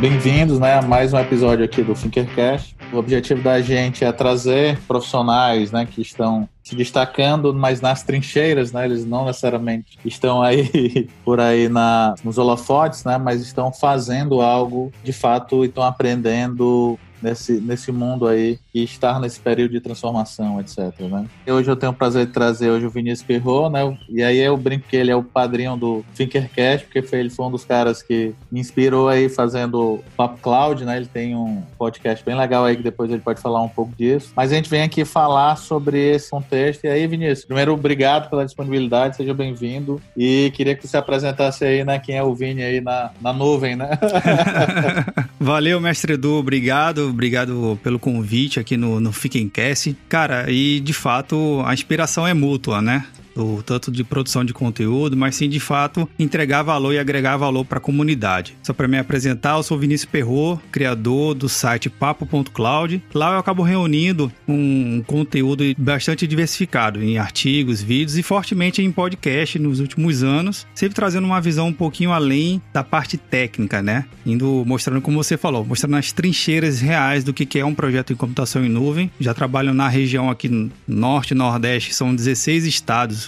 Bem-vindos né, a mais um episódio aqui do Thinkercast. O objetivo da gente é trazer profissionais né, que estão se destacando, mas nas trincheiras, né? Eles não necessariamente estão aí por aí na, nos holofotes, né? Mas estão fazendo algo de fato e estão aprendendo nesse, nesse mundo aí e estar nesse período de transformação, etc. Né? Hoje eu tenho o prazer de trazer hoje o Vinícius Perro, né? E aí eu brinco que ele é o padrinho do Thinkercast, porque foi, ele foi um dos caras que me inspirou aí fazendo Papo Cloud, né? Ele tem um podcast bem legal aí que depois ele pode falar um pouco disso. Mas a gente vem aqui falar sobre esse contexto. E aí, Vinícius, primeiro, obrigado pela disponibilidade, seja bem-vindo. E queria que você apresentasse aí, né, quem é o Vini aí na, na nuvem, né? Valeu, mestre Edu, obrigado obrigado pelo convite aqui no, no Fiquem Cast. Cara, e de fato a inspiração é mútua, né? Do tanto de produção de conteúdo, mas sim de fato entregar valor e agregar valor para a comunidade. Só para me apresentar, eu sou Vinícius Perro, criador do site papo.cloud. Lá eu acabo reunindo um conteúdo bastante diversificado em artigos, vídeos e fortemente em podcast nos últimos anos, sempre trazendo uma visão um pouquinho além da parte técnica, né? Indo mostrando como você falou, mostrando as trincheiras reais do que é um projeto em computação em nuvem. Já trabalho na região aqui norte nordeste, são 16 estados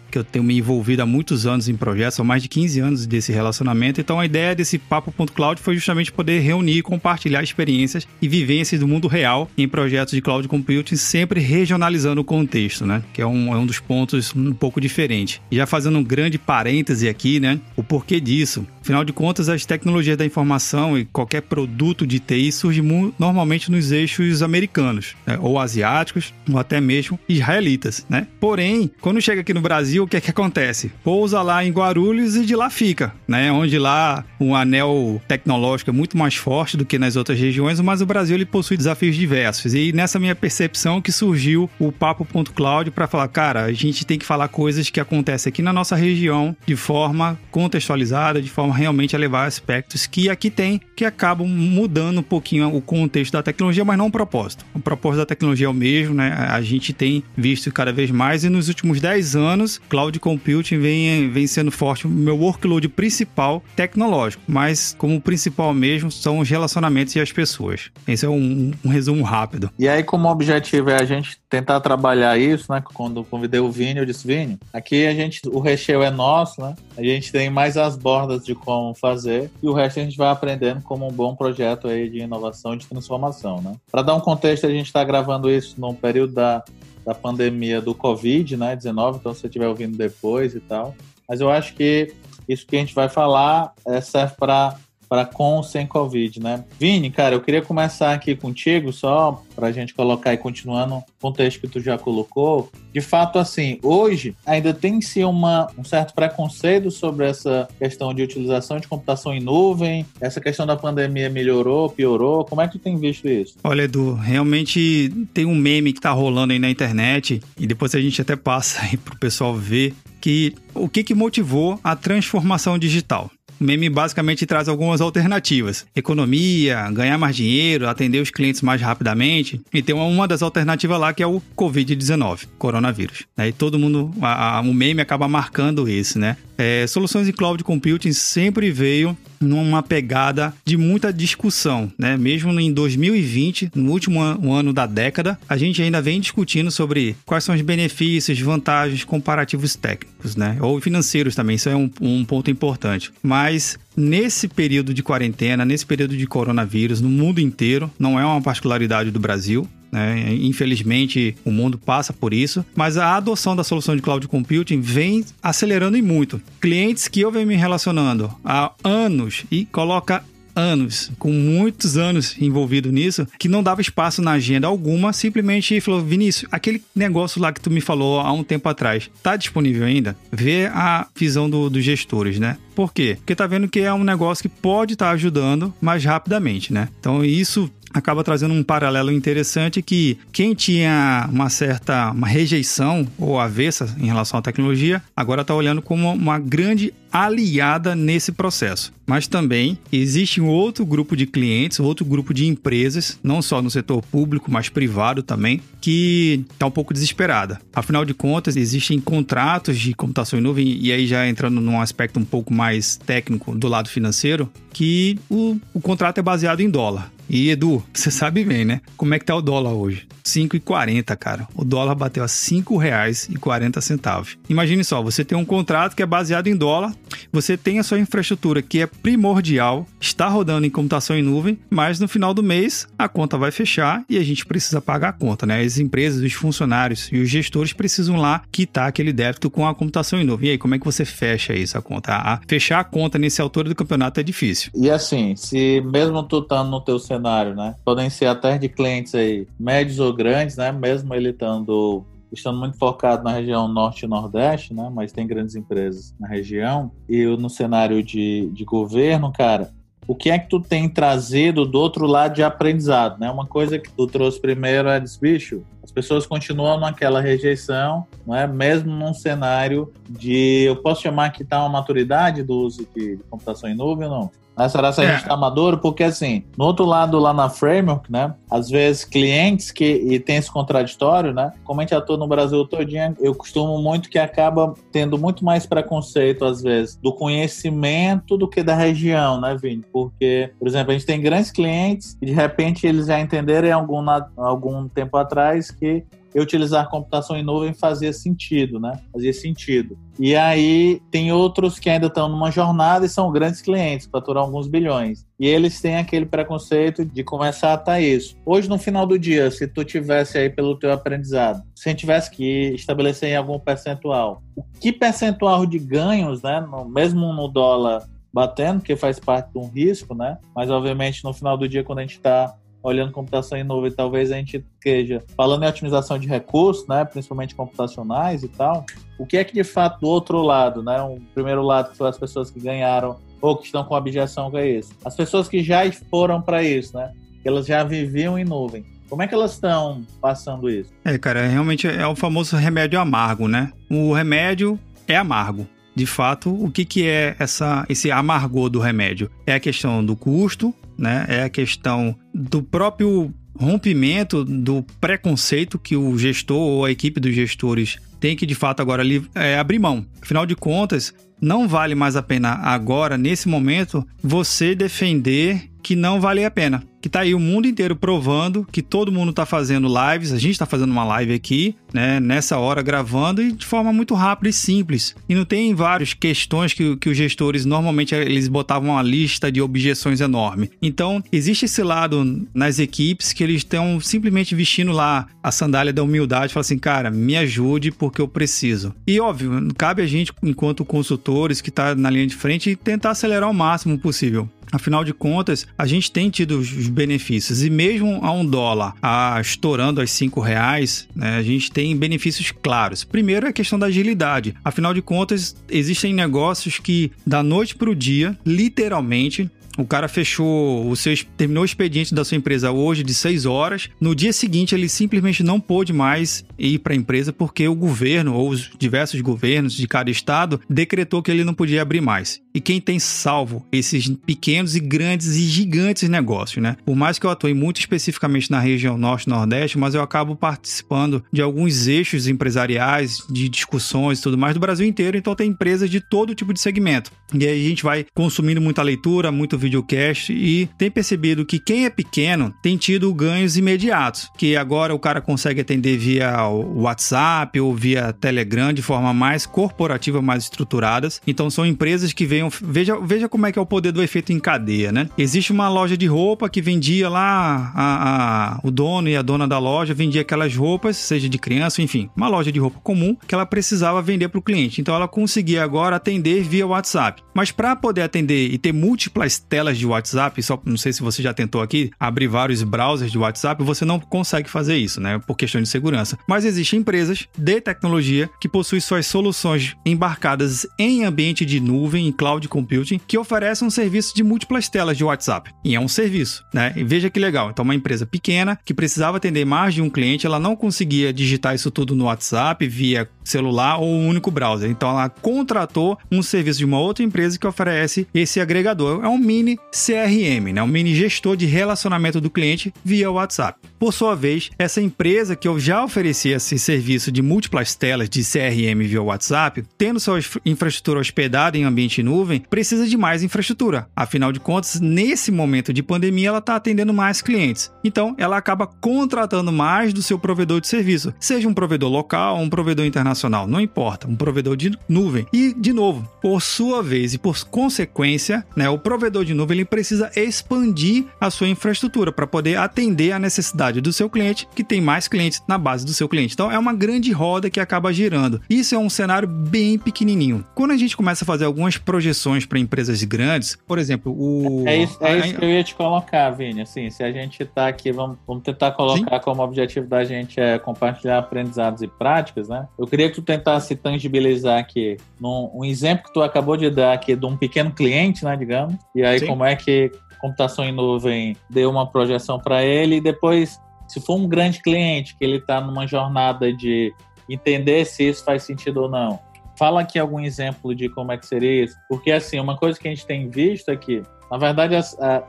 que eu tenho me envolvido há muitos anos em projetos, são mais de 15 anos desse relacionamento. Então a ideia desse Papo.cloud foi justamente poder reunir, compartilhar experiências e vivências do mundo real em projetos de cloud computing, sempre regionalizando o contexto, né? Que é um, é um dos pontos um pouco diferente. E já fazendo um grande parêntese aqui, né? O porquê disso. Afinal de contas, as tecnologias da informação e qualquer produto de TI surge normalmente nos eixos americanos, né? ou asiáticos, ou até mesmo israelitas, né? Porém, quando chega aqui no Brasil, o que é que acontece? Pousa lá em Guarulhos e de lá fica, né? Onde lá o anel tecnológico é muito mais forte do que nas outras regiões, mas o Brasil ele possui desafios diversos. E nessa minha percepção que surgiu o Papo.cloud para falar, cara, a gente tem que falar coisas que acontecem aqui na nossa região de forma contextualizada, de forma realmente a levar aspectos que aqui tem, que acabam mudando um pouquinho o contexto da tecnologia, mas não o propósito. O propósito da tecnologia é o mesmo, né? A gente tem visto cada vez mais e nos últimos 10 anos cloud computing vem, vem sendo forte, o meu workload principal tecnológico, mas como principal mesmo são os relacionamentos e as pessoas. Esse é um, um resumo rápido. E aí, como objetivo é a gente tentar trabalhar isso, né? Quando convidei o Vini, eu disse, Vini, aqui a gente, o recheio é nosso, né? A gente tem mais as bordas de como fazer e o resto a gente vai aprendendo como um bom projeto aí de inovação e de transformação, né? Para dar um contexto, a gente está gravando isso num período da da pandemia do Covid, né, 19, então se você estiver ouvindo depois e tal. Mas eu acho que isso que a gente vai falar é, serve para para com ou sem Covid, né? Vini, cara, eu queria começar aqui contigo, só para a gente colocar e continuando o contexto que tu já colocou. De fato, assim, hoje ainda tem se uma, um certo preconceito sobre essa questão de utilização de computação em nuvem. Essa questão da pandemia melhorou, piorou? Como é que tu tem visto isso? Olha, Edu, realmente tem um meme que tá rolando aí na internet e depois a gente até passa aí pro pessoal ver que o que, que motivou a transformação digital. O meme basicamente traz algumas alternativas: economia, ganhar mais dinheiro, atender os clientes mais rapidamente. E tem uma das alternativas lá que é o Covid-19, coronavírus. Né? E todo mundo, a, a, o meme acaba marcando isso, né? É, soluções em cloud computing sempre veio numa pegada de muita discussão, né? Mesmo em 2020, no último ano da década, a gente ainda vem discutindo sobre quais são os benefícios, vantagens comparativos técnicos, né? Ou financeiros também, isso é um, um ponto importante. Mas nesse período de quarentena, nesse período de coronavírus, no mundo inteiro, não é uma particularidade do Brasil, né? Infelizmente, o mundo passa por isso, mas a adoção da solução de cloud computing vem acelerando e muito. Clientes que eu venho me relacionando há anos e coloca anos, com muitos anos envolvido nisso, que não dava espaço na agenda alguma, simplesmente falou: Vinícius, aquele negócio lá que tu me falou há um tempo atrás, tá disponível ainda? Vê a visão do, dos gestores, né? Por quê? Porque tá vendo que é um negócio que pode estar tá ajudando mais rapidamente, né? Então isso acaba trazendo um paralelo interessante que quem tinha uma certa uma rejeição ou avessa em relação à tecnologia, agora está olhando como uma grande aliada nesse processo. Mas também existe um outro grupo de clientes, outro grupo de empresas, não só no setor público, mas privado também, que está um pouco desesperada. Afinal de contas, existem contratos de computação em nuvem, e aí já entrando num aspecto um pouco mais técnico do lado financeiro, que o, o contrato é baseado em dólar. E Edu, você sabe bem, né? Como é que tá o dólar hoje? 5,40, cara. O dólar bateu a R$ 5,40. Imagine só, você tem um contrato que é baseado em dólar, você tem a sua infraestrutura que é primordial, está rodando em computação em nuvem, mas no final do mês a conta vai fechar e a gente precisa pagar a conta, né? As empresas, os funcionários e os gestores precisam lá quitar aquele débito com a computação em nuvem. E aí, como é que você fecha isso, a conta? A fechar a conta nesse altura do campeonato é difícil. E assim, se mesmo tu estando no teu cenário, né? Podem ser até de clientes aí médios ou grandes, né? Mesmo ele estando estando muito focado na região norte e nordeste, né? Mas tem grandes empresas na região. E no cenário de, de governo, cara, o que é que tu tem trazido do outro lado de aprendizado, né? Uma coisa que tu trouxe primeiro é desse bicho, as pessoas continuam naquela rejeição, não é? Mesmo num cenário de, eu posso chamar que está uma maturidade do uso de, de computação em nuvem ou não? Né? Será que a é. gente está maduro? Porque, assim, no outro lado, lá na Framework, né? Às vezes, clientes que e tem esse contraditório, né? Como a gente atua no Brasil todinho, eu costumo muito que acaba tendo muito mais preconceito, às vezes, do conhecimento do que da região, né, Vini? Porque, por exemplo, a gente tem grandes clientes e, de repente, eles já entenderam em algum, algum tempo atrás que eu utilizar computação em nuvem fazia sentido, né? Fazia sentido. E aí tem outros que ainda estão numa jornada e são grandes clientes, faturam alguns bilhões. E eles têm aquele preconceito de começar a estar isso. Hoje, no final do dia, se tu tivesse aí pelo teu aprendizado, se a gente tivesse que estabelecer em algum percentual, o que percentual de ganhos, né? No, mesmo no dólar batendo, que faz parte de um risco, né? Mas obviamente no final do dia, quando a gente está olhando computação em nuvem, talvez a gente esteja falando em otimização de recursos, né, principalmente computacionais e tal. O que é que de fato do outro lado, né, um primeiro lado que são as pessoas que ganharam ou que estão com objeção com isso, as pessoas que já foram para isso, né, elas já viviam em nuvem. Como é que elas estão passando isso? É, cara, realmente é o famoso remédio amargo, né? O remédio é amargo de fato, o que, que é essa, esse amargor do remédio? É a questão do custo, né? É a questão do próprio rompimento do preconceito que o gestor ou a equipe dos gestores tem que de fato agora é, abrir mão. Afinal de contas, não vale mais a pena agora, nesse momento, você defender que não vale a pena que tá aí o mundo inteiro provando que todo mundo tá fazendo lives, a gente tá fazendo uma live aqui, né, nessa hora gravando e de forma muito rápida e simples. E não tem várias questões que, que os gestores normalmente eles botavam uma lista de objeções enorme. Então, existe esse lado nas equipes que eles estão simplesmente vestindo lá a sandália da humildade, falando assim, cara, me ajude porque eu preciso. E óbvio, cabe a gente enquanto consultores que tá na linha de frente tentar acelerar o máximo possível. Afinal de contas, a gente tem tido os benefícios. E mesmo a um dólar a, estourando aos cinco reais, né, a gente tem benefícios claros. Primeiro é a questão da agilidade. Afinal de contas, existem negócios que da noite para o dia, literalmente, o cara fechou o seu terminou o expediente da sua empresa hoje de 6 horas. No dia seguinte ele simplesmente não pôde mais ir para a empresa porque o governo ou os diversos governos de cada estado decretou que ele não podia abrir mais. E quem tem salvo esses pequenos e grandes e gigantes negócios, né? Por mais que eu atue muito especificamente na região norte nordeste, mas eu acabo participando de alguns eixos empresariais, de discussões e tudo mais do Brasil inteiro, então tem empresas de todo tipo de segmento. E aí a gente vai consumindo muita leitura, muito videocast e tem percebido que quem é pequeno tem tido ganhos imediatos, que agora o cara consegue atender via WhatsApp ou via Telegram de forma mais corporativa, mais estruturadas. Então são empresas que venham, veja, veja como é que é o poder do efeito em cadeia, né? Existe uma loja de roupa que vendia lá a, a, o dono e a dona da loja vendia aquelas roupas, seja de criança, enfim, uma loja de roupa comum que ela precisava vender para o cliente. Então ela conseguia agora atender via WhatsApp. Mas para poder atender e ter múltiplas telas de WhatsApp, só não sei se você já tentou aqui abrir vários browsers de WhatsApp, você não consegue fazer isso, né? Por questão de segurança. Mas existem empresas de tecnologia que possuem suas soluções embarcadas em ambiente de nuvem, em cloud computing, que oferecem um serviço de múltiplas telas de WhatsApp. E é um serviço, né? E veja que legal. Então, uma empresa pequena que precisava atender mais de um cliente, ela não conseguia digitar isso tudo no WhatsApp via celular ou um único browser. Então, ela contratou um serviço de uma outra empresa que oferece esse agregador. É um mini CRM, né? Um mini gestor de relacionamento do cliente via WhatsApp. Por sua vez, essa empresa que eu já oferecia esse serviço de múltiplas telas de CRM via WhatsApp, tendo sua infraestrutura hospedada em ambiente nuvem, precisa de mais infraestrutura. Afinal de contas, nesse momento de pandemia, ela está atendendo mais clientes. Então, ela acaba contratando mais do seu provedor de serviço, seja um provedor local ou um provedor internacional, não importa, um provedor de nuvem. E, de novo, por sua vez e por consequência, né, o provedor de nuvem ele precisa expandir a sua infraestrutura para poder atender a necessidade do seu cliente, que tem mais clientes na base do seu cliente. Então, é uma grande roda que acaba girando. Isso é um cenário bem pequenininho. Quando a gente começa a fazer algumas projeções para empresas grandes, por exemplo, o. É isso, é isso que eu ia te colocar, Vini. Assim, se a gente está aqui, vamos, vamos tentar colocar Sim. como objetivo da gente é compartilhar aprendizados e práticas, né? Eu queria que tu tentasse tangibilizar aqui num, um exemplo que tu acabou de dar aqui de um pequeno cliente, né, digamos, e aí Sim. como é que computação em nuvem deu uma projeção para ele e depois se for um grande cliente que ele está numa jornada de entender se isso faz sentido ou não. Fala aqui algum exemplo de como é que seria isso, porque assim uma coisa que a gente tem visto aqui na verdade,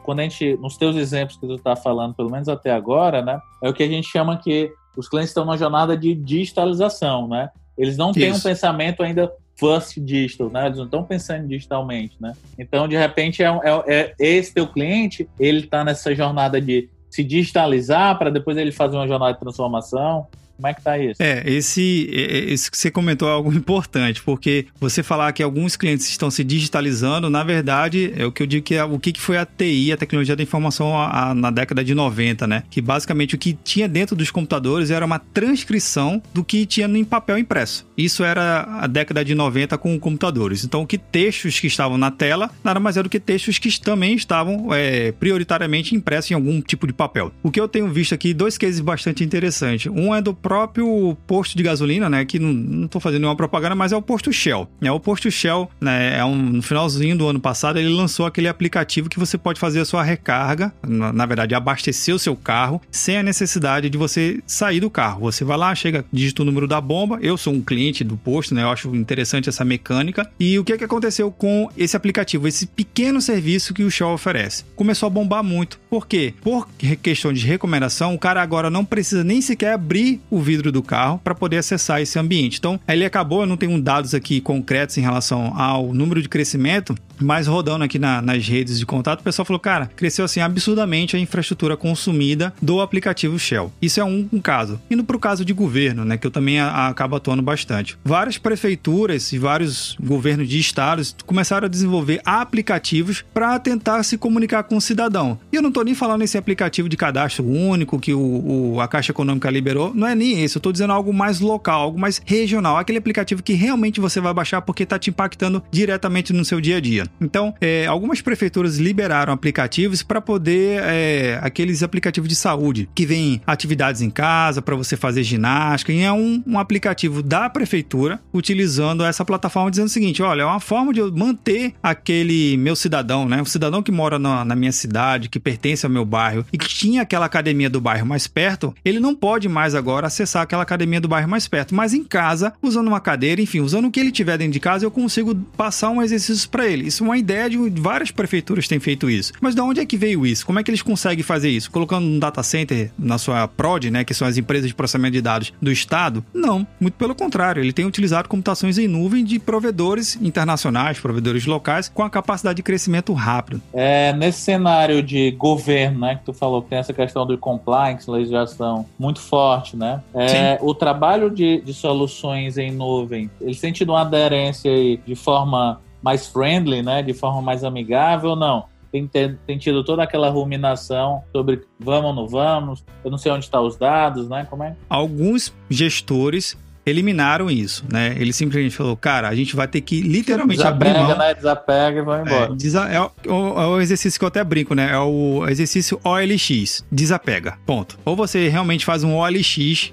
quando a gente, nos teus exemplos que tu está falando, pelo menos até agora, né, é o que a gente chama que os clientes estão numa jornada de digitalização, né? Eles não têm Isso. um pensamento ainda first digital, né? Eles não estão pensando digitalmente, né? Então, de repente, é, é, é esse teu cliente, ele está nessa jornada de se digitalizar para depois ele fazer uma jornada de transformação. Como é que tá isso? É, esse, esse que você comentou é algo importante, porque você falar que alguns clientes estão se digitalizando, na verdade, é o que eu digo que é o que foi a TI, a tecnologia da informação, a, a, na década de 90, né? Que basicamente o que tinha dentro dos computadores era uma transcrição do que tinha em papel impresso. Isso era a década de 90 com computadores. Então, que textos que estavam na tela nada mais é do que textos que também estavam é, prioritariamente impressos em algum tipo de papel. O que eu tenho visto aqui, dois cases bastante interessantes. Um é do próprio posto de gasolina, né? Que não, não tô fazendo nenhuma propaganda, mas é o posto Shell. É o posto Shell, né? É um, no finalzinho do ano passado, ele lançou aquele aplicativo que você pode fazer a sua recarga, na, na verdade, abastecer o seu carro sem a necessidade de você sair do carro. Você vai lá, chega, digita o número da bomba. Eu sou um cliente do posto, né? Eu acho interessante essa mecânica. E o que, é que aconteceu com esse aplicativo, esse pequeno serviço que o Shell oferece? Começou a bombar muito. Por quê? Por questão de recomendação, o cara agora não precisa nem sequer abrir o vidro do carro para poder acessar esse ambiente. Então, ele acabou, eu não tenho dados aqui concretos em relação ao número de crescimento, mas rodando aqui na, nas redes de contato, o pessoal falou, cara, cresceu assim absurdamente a infraestrutura consumida do aplicativo Shell. Isso é um, um caso. Indo para o caso de governo, né, que eu também a, a, acabo atuando bastante. Várias prefeituras e vários governos de estados começaram a desenvolver aplicativos para tentar se comunicar com o cidadão. E eu não estou nem falando nesse aplicativo de cadastro único que o, o, a Caixa Econômica liberou, não é esse, eu estou dizendo algo mais local, algo mais regional, aquele aplicativo que realmente você vai baixar porque está te impactando diretamente no seu dia a dia. Então, é, algumas prefeituras liberaram aplicativos para poder é, aqueles aplicativos de saúde que vem atividades em casa para você fazer ginástica. E é um, um aplicativo da prefeitura utilizando essa plataforma dizendo o seguinte: olha, é uma forma de eu manter aquele meu cidadão, né? O cidadão que mora na, na minha cidade, que pertence ao meu bairro e que tinha aquela academia do bairro mais perto, ele não pode mais agora acessar aquela academia do bairro mais perto, mas em casa, usando uma cadeira, enfim, usando o que ele tiver dentro de casa, eu consigo passar um exercício para ele. Isso uma ideia de várias prefeituras têm feito isso. Mas de onde é que veio isso? Como é que eles conseguem fazer isso? Colocando um data center na sua PROD, né, que são as empresas de processamento de dados do Estado? Não, muito pelo contrário. Ele tem utilizado computações em nuvem de provedores internacionais, provedores locais, com a capacidade de crescimento rápido. É, nesse cenário de governo, né, que tu falou que tem essa questão do compliance, legislação muito forte, né? É, o trabalho de, de soluções em nuvem, eles têm tido uma aderência aí de forma mais friendly, né? De forma mais amigável ou não? Tem, tem, tido toda aquela ruminação sobre vamos ou não vamos, eu não sei onde estão os dados, né? Como é? Alguns gestores eliminaram isso, né? Ele simplesmente falou, cara, a gente vai ter que literalmente Desapega, abrir mão. né? Desapega e vai embora. É, desa- é o, é o- é exercício que eu até brinco, né? É o exercício OLX. Desapega. Ponto. Ou você realmente faz um OLX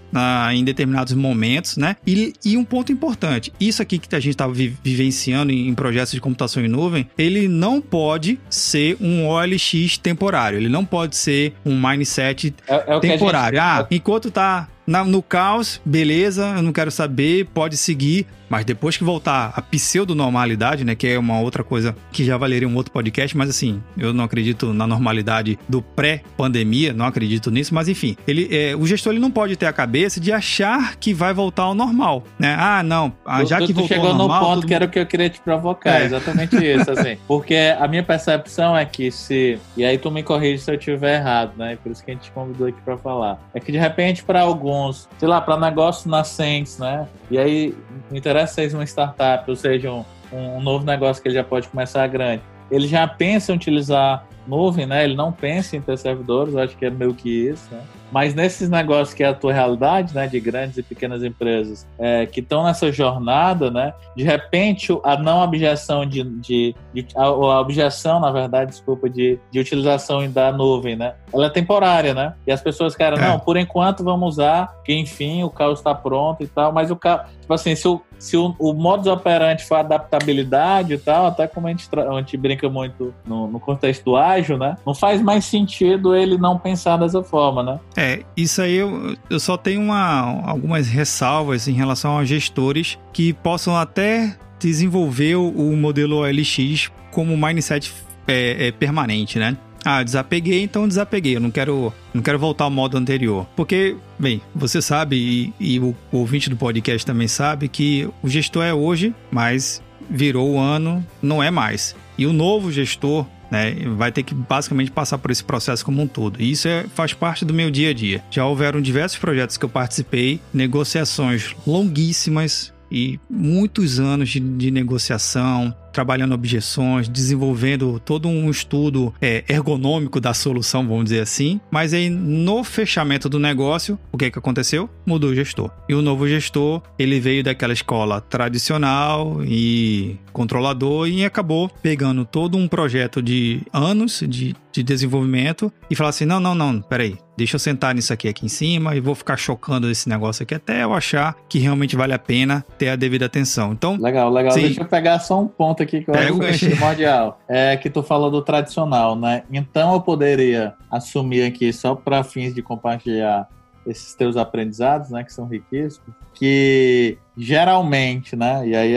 em determinados momentos, né? E, e um ponto importante: isso aqui que a gente está vivenciando em, em projetos de computação em nuvem, ele não pode ser um OLX temporário. Ele não pode ser um mindset É, é o que a gente- temporário. Ah, enquanto tá na- no caos, beleza, eu não quero saber, pode seguir. Mas depois que voltar a pseudo-normalidade, né? Que é uma outra coisa que já valeria um outro podcast, mas assim, eu não acredito na normalidade do pré-pandemia, não acredito nisso, mas enfim, ele, é, o gestor ele não pode ter a cabeça de achar que vai voltar ao normal, né? Ah, não, ah, já tu, que voltou chegou ao normal... no ponto todo que era o que eu queria te provocar, É. exatamente isso, assim. Porque a minha percepção é que se. E aí tu me corrige se eu estiver errado, né? Por isso que a gente te convidou aqui pra falar. É que de repente, para alguns, sei lá, para negócios nascentes, né? E aí, me interessa seja uma startup, ou seja, um, um novo negócio que ele já pode começar grande. Ele já pensa em utilizar nuvem, né? Ele não pensa em ter servidores, acho que é meio que isso, né? Mas nesses negócios que é a tua realidade, né, de grandes e pequenas empresas é, que estão nessa jornada, né, de repente a não objeção de, de, de a, a objeção, na verdade, desculpa, de, de utilização da nuvem, né, ela é temporária, né, e as pessoas querem, É. não, por enquanto vamos usar, que enfim o carro está pronto e tal, mas o carro, tipo assim, se o, se o, o modus operandi for adaptabilidade e tal, até como a gente, a gente brinca muito no, no contexto ágil, né, não faz mais sentido ele não pensar dessa forma, né. É, isso aí eu, eu só tenho uma, algumas ressalvas em relação a gestores que possam até desenvolver o, o modelo OLX como mindset é, é, permanente, né? Ah, desapeguei, então desapeguei. Eu não quero, não quero voltar ao modo anterior. Porque, bem, você sabe, e, e o, o ouvinte do podcast também sabe, que o gestor é hoje, mas virou o ano, não é mais. E o novo gestor né, vai ter que basicamente passar por esse processo como um todo. E isso é, faz parte do meu dia a dia. Já houveram diversos projetos que eu participei, negociações longuíssimas e muitos anos de, de negociação, trabalhando objeções, desenvolvendo todo um estudo é, ergonômico da solução, vamos dizer assim. Mas aí no fechamento do negócio, o que que aconteceu? Mudou o gestor. E o novo gestor, ele veio daquela escola tradicional e controlador e acabou pegando todo um projeto de anos de, de desenvolvimento e falar assim: não, não, não, peraí, deixa eu sentar nisso aqui aqui em cima e vou ficar chocando esse negócio aqui até eu achar que realmente vale a pena ter a devida atenção. Então, Legal, legal. Sim. Deixa eu pegar só um ponto aqui que eu acho que é primordial. É que tu falou do tradicional, né? Então eu poderia assumir aqui, só para fins de compartilhar esses teus aprendizados, né? Que são riquíssimos, que geralmente, né? E aí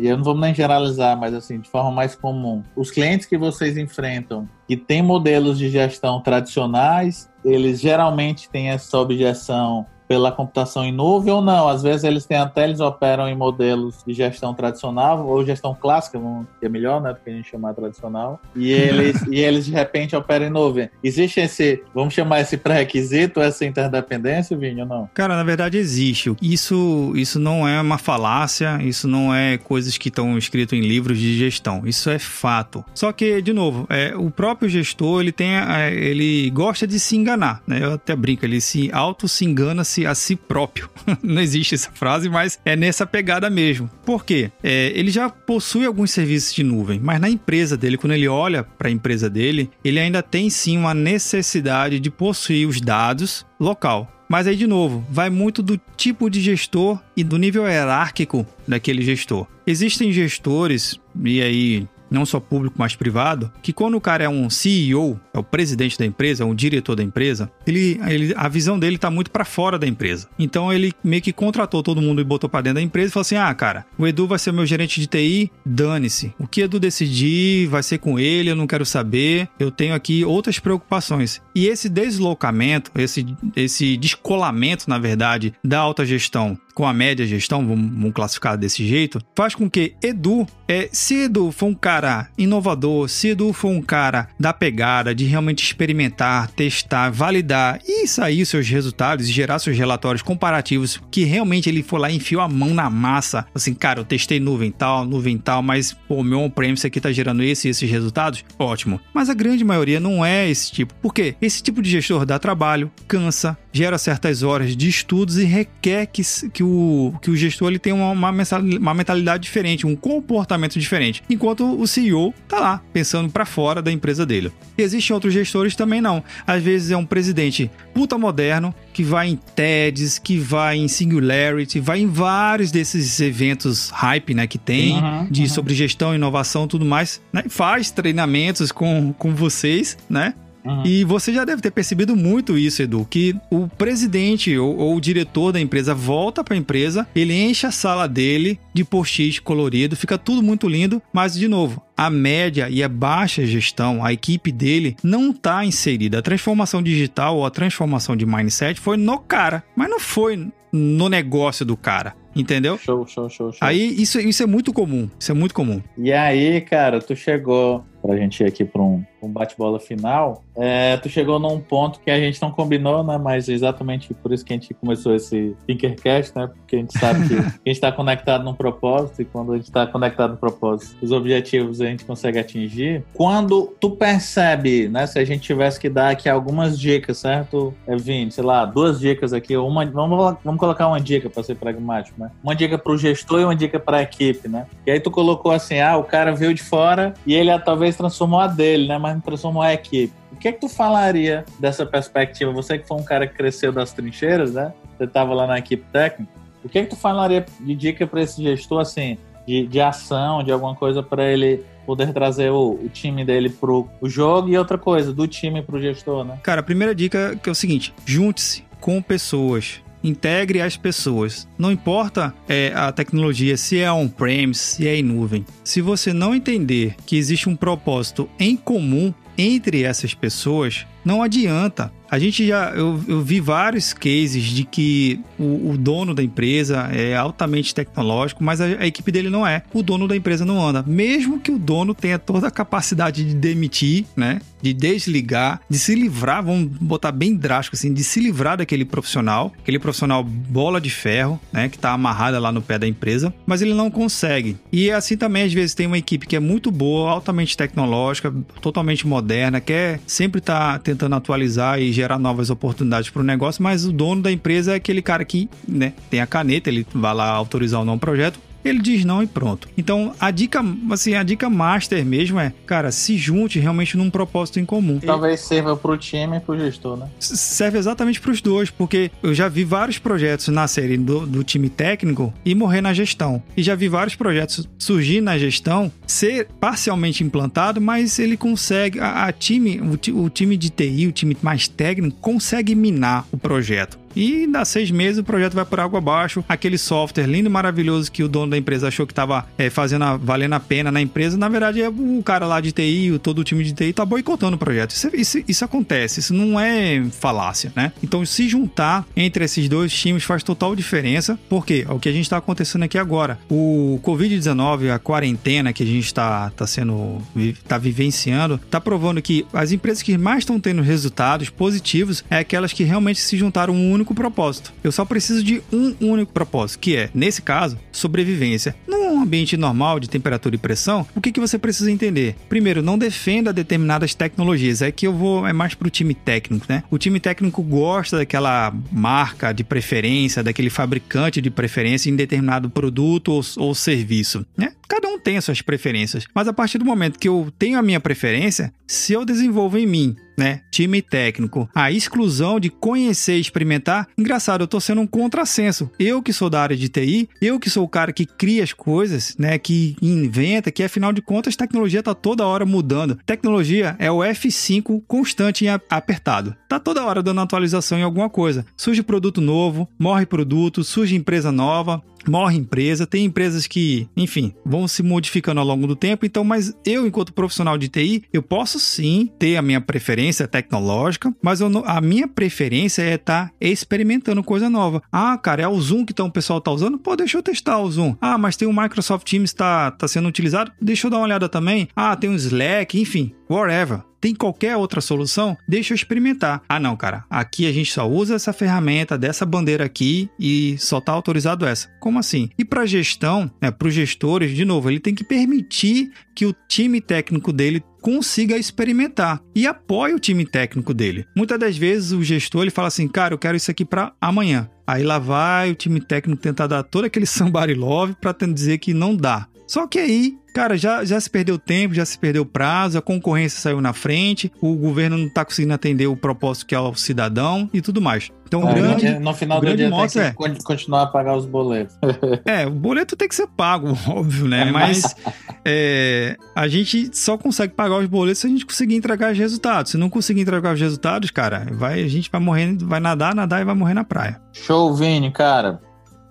e eu não vou nem generalizar, mas assim, de forma mais comum, os clientes que vocês enfrentam que têm modelos de gestão tradicionais, eles geralmente têm essa objeção pela computação em nuvem ou não. Às vezes eles têm até eles operam em modelos de gestão tradicional ou gestão clássica, que é melhor, né, do que a gente chamar tradicional. E eles e eles de repente operam em nuvem. Existe esse, vamos chamar esse pré-requisito, essa interdependência, Vinho, ou não? Cara, na verdade existe. Isso, isso não é uma falácia, isso não é coisas que estão escritas em livros de gestão. Isso é fato. Só que, de novo, é, o próprio gestor ele tem, é, ele gosta de se enganar. Né? Eu até brinco, ele se auto se engana-se a si próprio. não existe essa frase, mas é nessa pegada mesmo. Por quê? É, ele já possui alguns serviços de nuvem, mas na empresa dele, quando ele olha para a empresa dele, ele ainda tem sim uma necessidade de possuir os dados local. Mas aí, de novo, vai muito do tipo de gestor e do nível hierárquico daquele gestor. Existem gestores, e aí não só público, mas privado, que quando o cara é um CEO, é o presidente da empresa, é um diretor da empresa, ele, ele- a visão dele tá muito para fora da empresa. Então ele meio que contratou todo mundo e botou para dentro da empresa e falou assim: "Ah, cara, o Edu vai ser meu gerente de TI, dane-se. O que Edu decidir vai ser com ele, eu não quero saber. Eu tenho aqui outras preocupações". E esse deslocamento, esse esse descolamento, na verdade, da alta gestão com a média gestão, vamos, vamos classificar desse jeito, faz com que Edu, é, se Edu for um cara cara inovador, se Edu for um cara da pegada, de realmente experimentar, testar, validar e sair seus resultados e gerar seus relatórios comparativos, que realmente ele for lá e enfiou a mão na massa, assim, cara, eu testei nuvem tal, nuvem tal, mas pô, meu on-premise aqui tá gerando esse e esses resultados, ótimo. Mas a grande maioria não é esse tipo. Por quê? Esse tipo de gestor dá trabalho, cansa, gera certas horas de estudos e requer que, que, o, que o gestor ele tenha uma, uma mentalidade diferente, um comportamento diferente. Enquanto o CEO tá lá, pensando para fora da empresa dele. E existem outros gestores também não. Às vezes é um presidente puta moderno, que vai em TEDs, que vai em Singularity, vai em vários desses eventos hype, né, que tem, uhum, de uhum. sobre gestão, inovação, tudo mais, né? Faz treinamentos com, com vocês, né? Uhum. E você já deve ter percebido muito isso, Edu, que o presidente ou, ou o diretor da empresa volta para a empresa, ele enche a sala dele de post-it colorido, fica tudo muito lindo, mas de novo, a média e a baixa gestão, a equipe dele não está inserida. A transformação digital ou a transformação de mindset foi no cara, mas não foi no negócio do cara. Entendeu? Show, show, show, show. Aí isso, isso é muito comum. Isso é muito comum. E aí, cara, tu chegou pra gente ir aqui pra um, um bate-bola final. É, tu chegou num ponto que a gente não combinou, né? Mas exatamente por isso que a gente começou esse Thinkercast, né? Porque a gente sabe que a gente está conectado num propósito e quando a gente está conectado no propósito, os objetivos a gente consegue atingir. Quando tu percebe, né? Se a gente tivesse que dar aqui algumas dicas, certo, Evin? Sei lá, duas dicas aqui. Uma, vamos, vamos colocar uma dica para ser pragmático, né? Uma dica para o gestor e uma dica para a equipe, né? E aí tu colocou assim, ah, o cara veio de fora e ele ah, talvez transformou a dele, né? Mas não transformou a equipe. O que é que tu falaria dessa perspectiva? Você que foi um cara que cresceu das trincheiras, né? Você estava lá na equipe técnica. O que é que tu falaria de dica para esse gestor, assim, de, de ação, de alguma coisa para ele poder trazer o, o, time dele pro o jogo e outra coisa, do time pro gestor, né? Cara, a primeira dica que é o seguinte: junte-se com pessoas integre as pessoas. Não importa é, a tecnologia, se é on-premise, se é em nuvem. Se você não entender que existe um propósito em comum entre essas pessoas, não adianta a gente já. Eu, eu vi vários cases de que o, o, dono da empresa é altamente tecnológico, mas a, a, equipe dele não é. O dono da empresa não anda. Mesmo que o dono tenha toda a capacidade de demitir, né? De desligar, de se livrar, vamos botar bem drástico assim, de se livrar daquele profissional, aquele profissional bola de ferro, né? Que tá amarrada lá no pé da empresa, mas ele não consegue. E assim também, às vezes, tem uma equipe que é muito boa, altamente tecnológica, totalmente moderna, quer sempre tá tentando atualizar e gerar novas oportunidades para o negócio, mas o dono da empresa é aquele cara que né, tem a caneta, ele vai lá autorizar ou não projeto, ele diz não e pronto. Então, a dica, assim, a dica master mesmo é, cara, se junte realmente num propósito em comum. Talvez sirva pro time e pro gestor, né? Serve exatamente pros dois, porque eu já vi vários projetos nascerem do, do time técnico e morrer na gestão. E já vi vários projetos surgir na gestão, ser parcialmente implantado, mas ele consegue, a, a time, o, o time de TI, o time mais técnico, consegue minar o projeto. E dá seis meses o projeto vai por água abaixo. Aquele software lindo e maravilhoso que o dono da empresa achou que estava é, fazendo a, valendo a pena na empresa, na verdade é o cara lá de TI, todo o time de TI tá boicotando o projeto. Isso, isso, isso acontece, isso não é falácia, né? Então se juntar entre esses dois times faz total diferença, porque é o que a gente está acontecendo aqui agora. O Covid-19, a quarentena que a gente está tá sendo, tá vivenciando, tá provando que as empresas que mais estão tendo resultados positivos é aquelas que realmente se juntaram um único único propósito. Eu só preciso de um único propósito, que é, nesse caso, sobrevivência. Num ambiente normal de temperatura e pressão, o que, que você precisa entender? Primeiro, não defenda determinadas tecnologias. É que eu vou é mais pro time técnico, né? O time técnico gosta daquela marca de preferência, daquele fabricante de preferência em determinado produto ou, ou serviço, né? Cada um tem as suas preferências, mas a partir do momento que eu tenho a minha preferência, se eu desenvolvo em mim né? Time técnico. A exclusão de conhecer e experimentar. Engraçado, eu tô sendo um contrassenso. Eu que sou da área de TI, eu que sou o cara que cria as coisas, né? Que inventa, que afinal de contas, tecnologia tá toda hora mudando. Tecnologia é o F5 constante e apertado. Tá toda hora dando atualização em alguma coisa. Surge produto novo, morre produto, surge empresa nova, morre empresa, tem empresas que, enfim, vão se modificando ao longo do tempo. Então, mas eu, enquanto profissional de TI, eu posso sim ter a minha preferência tecnológica, mas a minha preferência é estar tá experimentando coisa nova. Ah, cara, é o Zoom que então, o pessoal tá usando? Pô, deixa eu testar o Zoom. Ah, mas tem o Microsoft Teams tá, tá sendo utilizado? Deixa eu dar uma olhada também. Ah, tem o Slack, enfim, whatever tem qualquer outra solução, deixa eu experimentar. Ah, não, cara, aqui a gente só usa essa ferramenta dessa bandeira aqui e só tá autorizado essa. Como assim? E para gestão, né, para os gestores, de novo, ele tem que permitir que o time técnico dele consiga experimentar e apoie o time técnico dele. Muitas das vezes o gestor ele fala assim, cara, eu quero isso aqui para amanhã. Aí lá vai o time técnico tentar dar todo aquele somebody love para dizer que não dá. Só que aí, cara, já, já se perdeu tempo, já se perdeu prazo, a concorrência saiu na frente, o governo não está conseguindo atender o propósito que é o cidadão e tudo mais. Então, o é, grande, no final do dia tem que é, continuar a pagar os boletos. é, o boleto tem que ser pago, óbvio, né? Mas é, a gente só consegue pagar os boletos se a gente conseguir entregar os resultados. Se não conseguir entregar os resultados, cara, vai, a gente vai morrer, vai nadar, nadar e vai morrer na praia. Show, Vini, cara.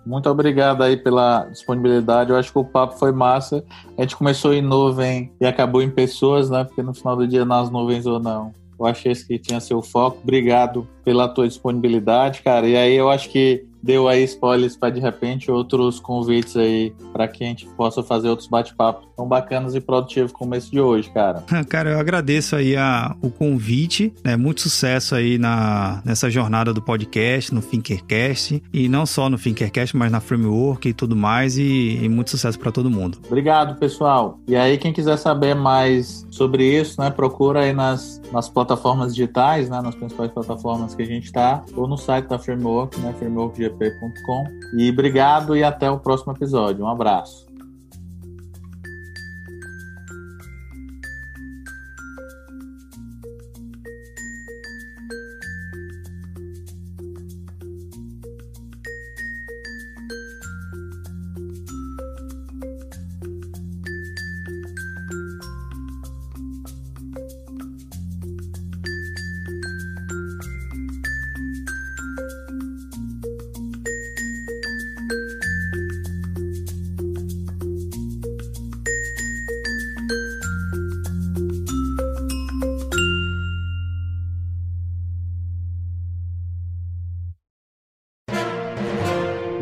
Muito obrigado aí pela disponibilidade. Eu acho que o papo foi massa. A gente começou em nuvem e acabou em pessoas, né? Porque no final do dia, nas nuvens ou não. Eu achei que tinha seu foco. Obrigado pela tua disponibilidade, cara. E aí eu acho que deu aí spoilers para de repente outros convites aí para que a gente possa fazer outros bate-papos tão bacanas e produtivos como esse de hoje, cara. cara, eu agradeço aí a, o convite, né? Muito sucesso aí na, nessa jornada do podcast, no Thinkercast e não só no Thinkercast, mas na Framework e tudo mais e, e muito sucesso para todo mundo. Obrigado, pessoal. E aí quem quiser saber mais sobre isso, né, procura aí nas, nas plataformas digitais, né, nas principais plataformas que a gente está, ou no site da Framework, né, framework e obrigado e até o próximo episódio. Um abraço.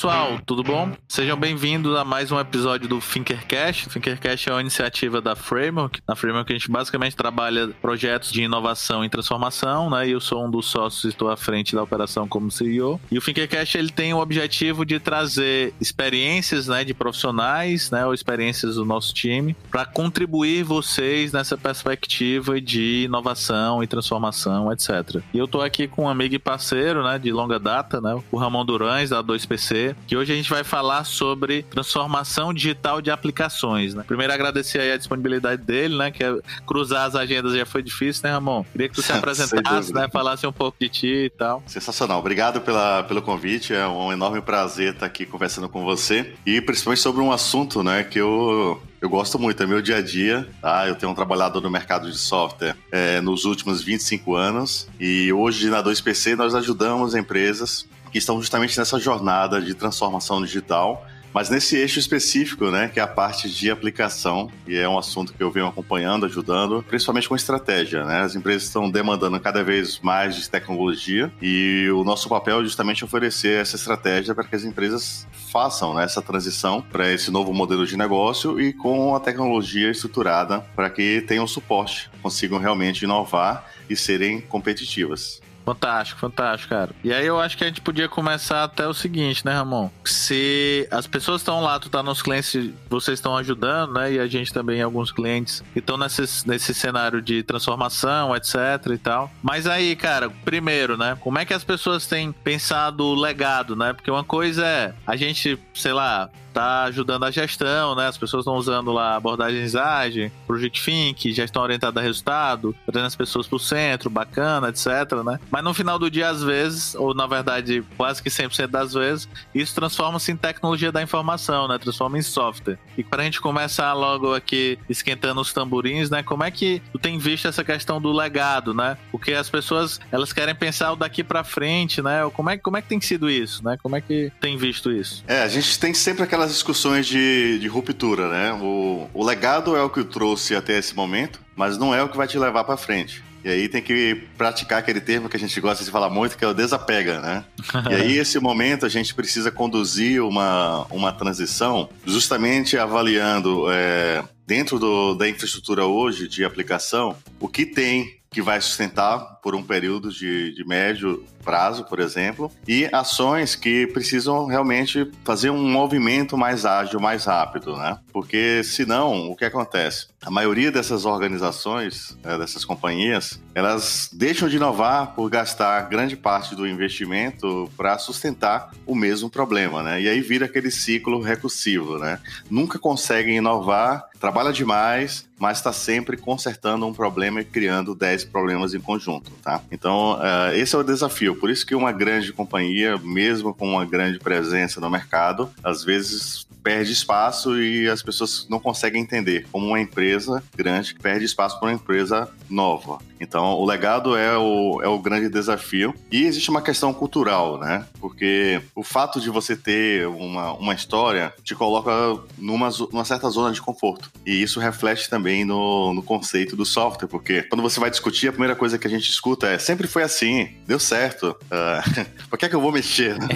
pessoal, tudo bom? Sejam bem-vindos a mais um episódio do Thinkercast. O Thinkercast é uma iniciativa da Framework. Na Framework a gente basicamente trabalha projetos de inovação e transformação, né? E eu sou um dos sócios e estou à frente da operação como CEO. E o Thinkercast ele tem o objetivo de trazer experiências, né, de profissionais, né, ou experiências do nosso time para contribuir vocês nessa perspectiva de inovação e transformação, etc. E eu estou aqui com um amigo e parceiro, né, de longa data, né, o Ramon Durães da 2PC que hoje a gente vai falar sobre transformação digital de aplicações, né? Primeiro agradecer aí a disponibilidade dele, né? Que é, cruzar as agendas já foi difícil, né, Ramon? Queria que tu se apresentasse, né? Falasse um pouco de ti e tal. Sensacional. Obrigado pela, pelo convite. É um enorme prazer estar aqui conversando com você. E principalmente sobre um assunto, né, que eu eu gosto muito, é meu dia a dia, tá? Eu tenho um trabalhado no mercado de software é, nos últimos 25 anos e hoje na 2PC nós ajudamos empresas que estão justamente nessa jornada de transformação digital, mas nesse eixo específico, né, que é a parte de aplicação, e é um assunto que eu venho acompanhando, ajudando, principalmente com estratégia, né? As empresas estão demandando cada vez mais de tecnologia e o nosso papel é justamente oferecer essa estratégia para que as empresas façam né, essa transição para esse novo modelo de negócio e com a tecnologia estruturada para que tenham suporte, consigam realmente inovar e serem competitivas. Fantástico, fantástico, cara. E aí eu acho que a gente podia começar até o seguinte, né, Ramon? Se as pessoas estão lá, tu tá nos clientes, vocês estão ajudando, né? E a gente também, alguns clientes, que estão nesse, nesse cenário de transformação, etc e tal. Mas aí, cara, primeiro, né? Como é que as pessoas têm pensado o legado, né? Porque uma coisa é a gente, sei lá, tá ajudando a gestão, né? As pessoas estão usando lá abordagens ágil, Project Think, gestão orientada a resultado, trazendo as pessoas pro centro, bacana, etc, né? Mas no final do dia, às vezes, ou na verdade, quase que 100% das vezes, isso transforma-se em tecnologia da informação, né? Transforma em software. E para a gente começar logo aqui esquentando os tamborins, né? Como é que tu tem visto essa questão do legado, né? Porque as pessoas, elas querem pensar o daqui para frente, né? Como é, como é que tem sido isso, né? Como é que tem visto isso? É, a gente tem sempre aquelas discussões de, de ruptura, né? O, o legado é o que trouxe até esse momento, mas não é o que vai te levar para frente. E aí tem que praticar aquele termo que a gente gosta de falar muito, que é o desapega, né? e aí, esse momento, a gente precisa conduzir uma, uma transição justamente avaliando é, dentro do, da infraestrutura hoje de aplicação o que tem que vai sustentar por um período de, de médio prazo, por exemplo, e ações que precisam realmente fazer um movimento mais ágil, mais rápido, né? Porque senão, o que acontece? A maioria dessas organizações, né, dessas companhias, elas deixam de inovar por gastar grande parte do investimento para sustentar o mesmo problema, né? E aí vira aquele ciclo recursivo, né? Nunca conseguem inovar, trabalha demais, mas está sempre consertando um problema e criando 10 problemas em conjunto, tá? Então, uh, esse é o desafio. Por isso que uma grande companhia, mesmo com uma grande presença no mercado, às vezes perde espaço e as pessoas não conseguem entender como uma empresa grande perde espaço para uma empresa nova. Então, o legado é o, é o grande desafio. E existe uma questão cultural, né? Porque o fato de você ter uma, uma história te coloca numa, numa certa zona de conforto. E isso reflete também no, no conceito do software, porque quando você vai discutir, a primeira coisa que a gente escuta é sempre foi assim, deu certo. Uh, por que é que eu vou mexer? Né?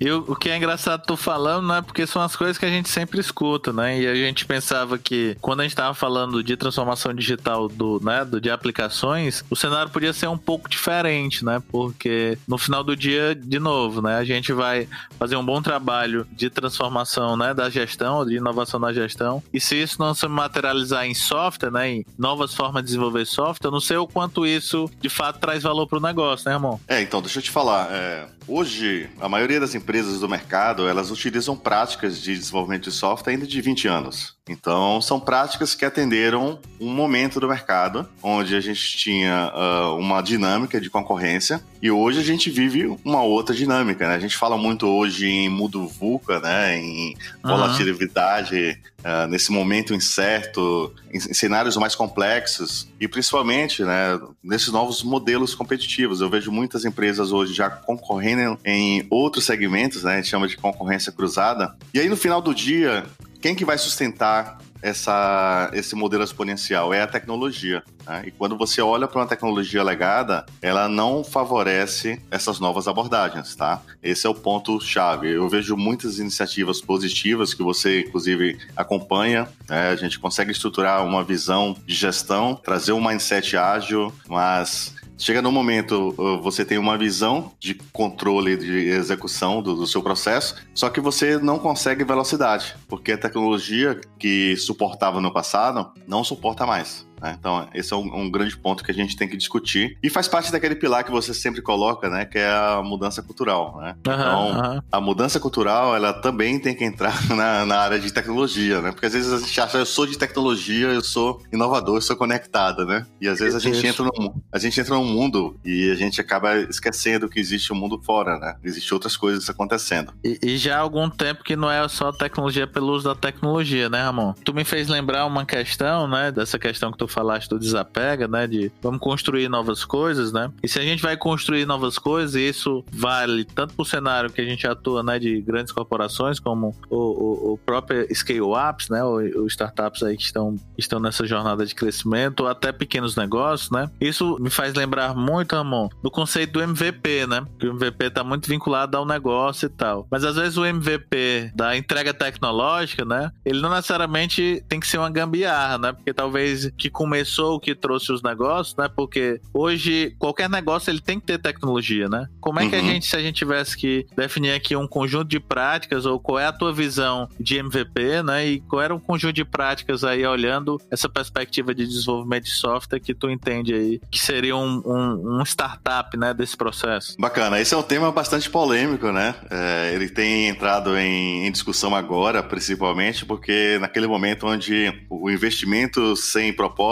e o, o que é engraçado tu falando, né? Porque são as coisas que a gente sempre escuta, né? E a gente pensava que quando a gente estava falando de transformação digital do, né, do, de aplicações, o cenário podia ser um pouco diferente, né? Porque no final do dia, de novo, né? A gente vai fazer um bom trabalho de transformação, né? Da gestão, de inovação na gestão. E se isso não se materializar em software, né? Em novas formas de desenvolver software, eu não sei o quanto isso de fato traz valor para o negócio, né, irmão? É, então, deixa eu te falar. É, hoje, a maioria das empresas do mercado, elas utilizam práticas de desenvolvimento de software ainda de 20 anos. Então, são práticas que atenderam um momento do mercado onde a gente tinha uh, uma dinâmica de concorrência e hoje a gente vive uma outra dinâmica. Né? A gente fala muito hoje em mudo VUCA, né? em volatilidade, uh, nesse momento incerto, em, em, cenários mais complexos e principalmente né, nesses novos modelos competitivos. Eu vejo muitas empresas hoje já concorrendo em outros segmentos, né? a gente chama de concorrência cruzada. E aí, no final do dia, quem que vai sustentar essa, esse modelo exponencial? É a tecnologia. Né? E quando você olha para uma tecnologia legada, ela não favorece essas novas abordagens, tá? Esse é o ponto chave. Eu vejo muitas iniciativas positivas que você, inclusive, acompanha. Né? A gente consegue estruturar uma visão de gestão, trazer um mindset ágil, mas Chega no momento, você tem uma visão de controle de execução do, do, seu processo, só que você não consegue velocidade, porque a tecnologia que suportava no passado não suporta mais. Né? Então, esse é um, um, grande ponto que a gente tem que discutir. E faz parte daquele pilar que você sempre coloca, né? Que é a mudança cultural, né? Uhum, então, uhum. a mudança cultural, ela também tem que entrar na, na, área de tecnologia, né? Porque às vezes a gente acha, eu sou de tecnologia, eu sou inovador, eu sou conectada, né? E às vezes a gente, entra no, a gente entra num mundo e a gente acaba esquecendo que existe um mundo fora, né? Existem outras coisas acontecendo. E, e já há algum tempo que não é só tecnologia pelo uso da tecnologia, né, Ramon? Tu me fez lembrar uma questão, né? Dessa questão que tu falaste do desapega, né? De vamos construir novas coisas, né? E se a gente vai construir novas coisas, isso vale tanto para o cenário que a gente atua, né? De grandes corporações, como o, o, o próprio scale-ups, né? Os startups aí que estão, estão nessa jornada de crescimento, ou até pequenos negócios, né? Isso me faz lembrar muito, Ramon, do conceito do MVP, né? Que o MVP está muito vinculado ao negócio e tal. Mas às vezes o MVP da entrega tecnológica, né? Ele não necessariamente tem que ser uma gambiarra, né? Porque talvez que começou, que trouxe os negócios, né? Porque hoje qualquer negócio ele tem que ter tecnologia, né? Como é uhum. que a uhum. gente, se a gente tivesse que definir aqui um conjunto de práticas ou qual é a tua visão de MVP, né? E qual era o conjunto de práticas aí olhando essa perspectiva de desenvolvimento de software que tu entende aí que seria um, um, um startup, né? Desse processo. Bacana. Esse é um tema bastante polêmico, né? É, ele tem entrado em, em discussão agora, principalmente porque naquele momento onde o investimento sem propósito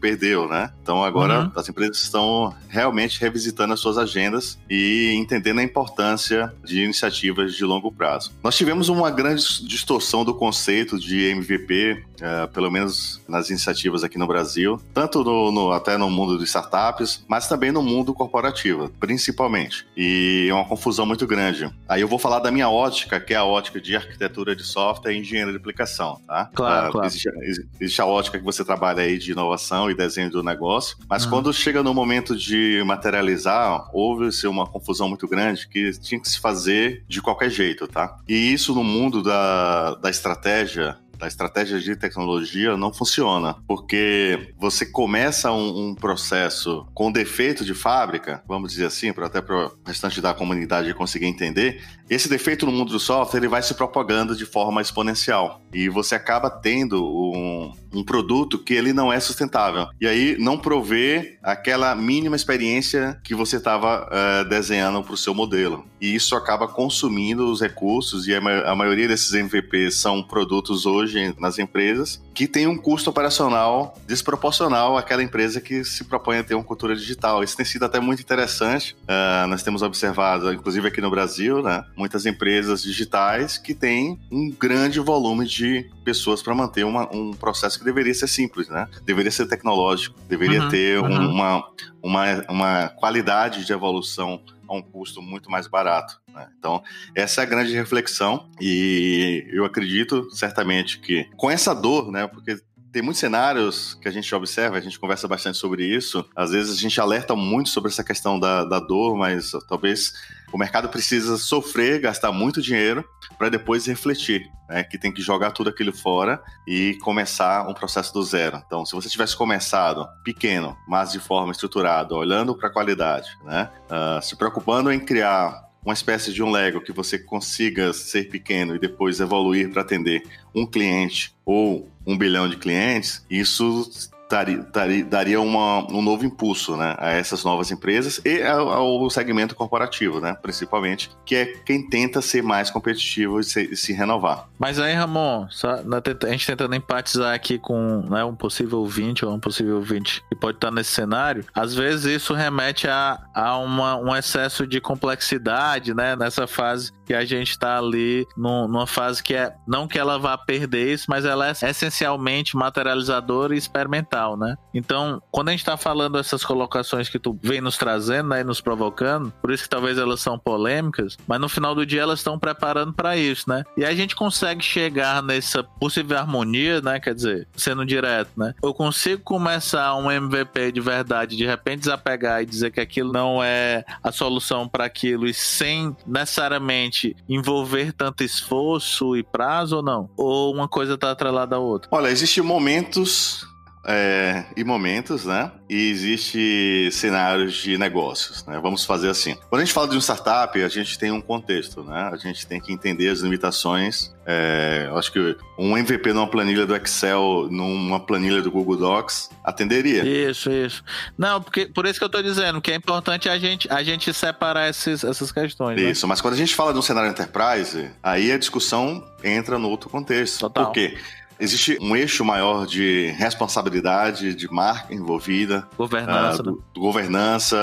perdeu, né? Então agora uhum. as empresas estão realmente revisitando as suas agendas e entendendo a importância de iniciativas de longo prazo. Nós tivemos uma grande distorção do conceito de MVP, uh, eh, pelo menos nas iniciativas aqui no Brasil, tanto no, no, até no mundo de startups, mas também no mundo corporativo, principalmente. E é uma confusão muito grande. Aí eu vou falar da minha ótica, que é a ótica de arquitetura de software e engenharia de aplicação, tá? Claro, uh, claro. Existe, existe, a ótica que você trabalha aí de inovação e desenho do negócio, mas uhum. quando chega no momento de materializar, houve-se uma confusão muito grande que tinha que se fazer de qualquer jeito, tá? E isso no mundo da, da estratégia da estratégia de tecnologia não funciona, porque você começa um, um processo com defeito de fábrica, vamos dizer assim, para até para o restante da comunidade conseguir entender, esse defeito no mundo do software ele vai se propagando de forma exponencial. E você acaba tendo um, um produto que ele não é sustentável e aí não provê aquela mínima experiência que você estava uh, eh, desenhando para o seu modelo e isso acaba consumindo os recursos e a, ma a maioria desses MVPs são produtos hoje nas empresas que tem um custo operacional desproporcional àquela empresa que se propõe a ter uma cultura digital. Isso tem sido até muito interessante. Uh, nós temos observado, inclusive aqui no Brasil, né, muitas empresas digitais que têm um grande volume de pessoas para manter uma, um processo que deveria ser simples, né? Deveria ser tecnológico, deveria uhum, ter uhum. uma, uma, uma qualidade de evolução a um custo muito mais barato. Né? Então, essa é a grande reflexão e eu acredito certamente que com essa dor, né, porque tem muitos cenários que a gente observa, a gente conversa bastante sobre isso. Às vezes a gente alerta muito sobre essa questão da, da dor, mas talvez o mercado precisa sofrer, gastar muito dinheiro para depois refletir, né? Que tem que jogar tudo aquilo fora e começar um processo do zero. Então, se você tivesse começado pequeno, mas de forma estruturada, olhando para a qualidade, né? Uh, se preocupando em criar uma espécie de um Lego que você consiga ser pequeno e depois evoluir para atender um cliente ou um bilhão de clientes, isso daria, uma, um novo impulso né, a essas novas empresas e ao, ao, segmento corporativo, né, principalmente, que é quem tenta ser mais competitivo e se, se renovar. Mas aí, Ramon, só, a gente tentando empatizar aqui com né, um possível ouvinte ou um possível ouvinte que pode estar nesse cenário, às vezes isso remete a, a uma, um excesso de complexidade né, nessa fase que a gente está ali numa fase que é não que ela vá perder isso, mas ela é essencialmente materializadora e experimental, né? Então, quando a gente está falando essas colocações que tu vem nos trazendo, né, e nos provocando, por isso que talvez elas são polêmicas, mas no final do dia elas estão preparando para isso, né? E a gente consegue chegar nessa possível harmonia, né? Quer dizer, sendo direto, né? Eu consigo começar um MVP de verdade, de repente desapegar e dizer que aquilo não é a solução para aquilo e sem necessariamente envolver tanto esforço e prazo ou não? Ou uma coisa está atrelada à outra? Olha, existem momentos é, e momentos, né? E existe cenários de negócios, né? Vamos fazer assim. Quando a gente fala de um startup, a gente tem um contexto, né? A gente tem que entender as limitações. É, eu acho que um MVP numa planilha do Excel, numa planilha do Google Docs, atenderia. Isso, isso. Não, porque por isso que eu estou dizendo que é importante a gente, a gente separar esses, essas questões. Né? Isso, né? mas quando a gente fala de um cenário enterprise, aí a discussão entra no outro contexto. Total. Por quê? Existe um eixo maior de responsabilidade, de marca envolvida. Governança. Uh, do, do governança,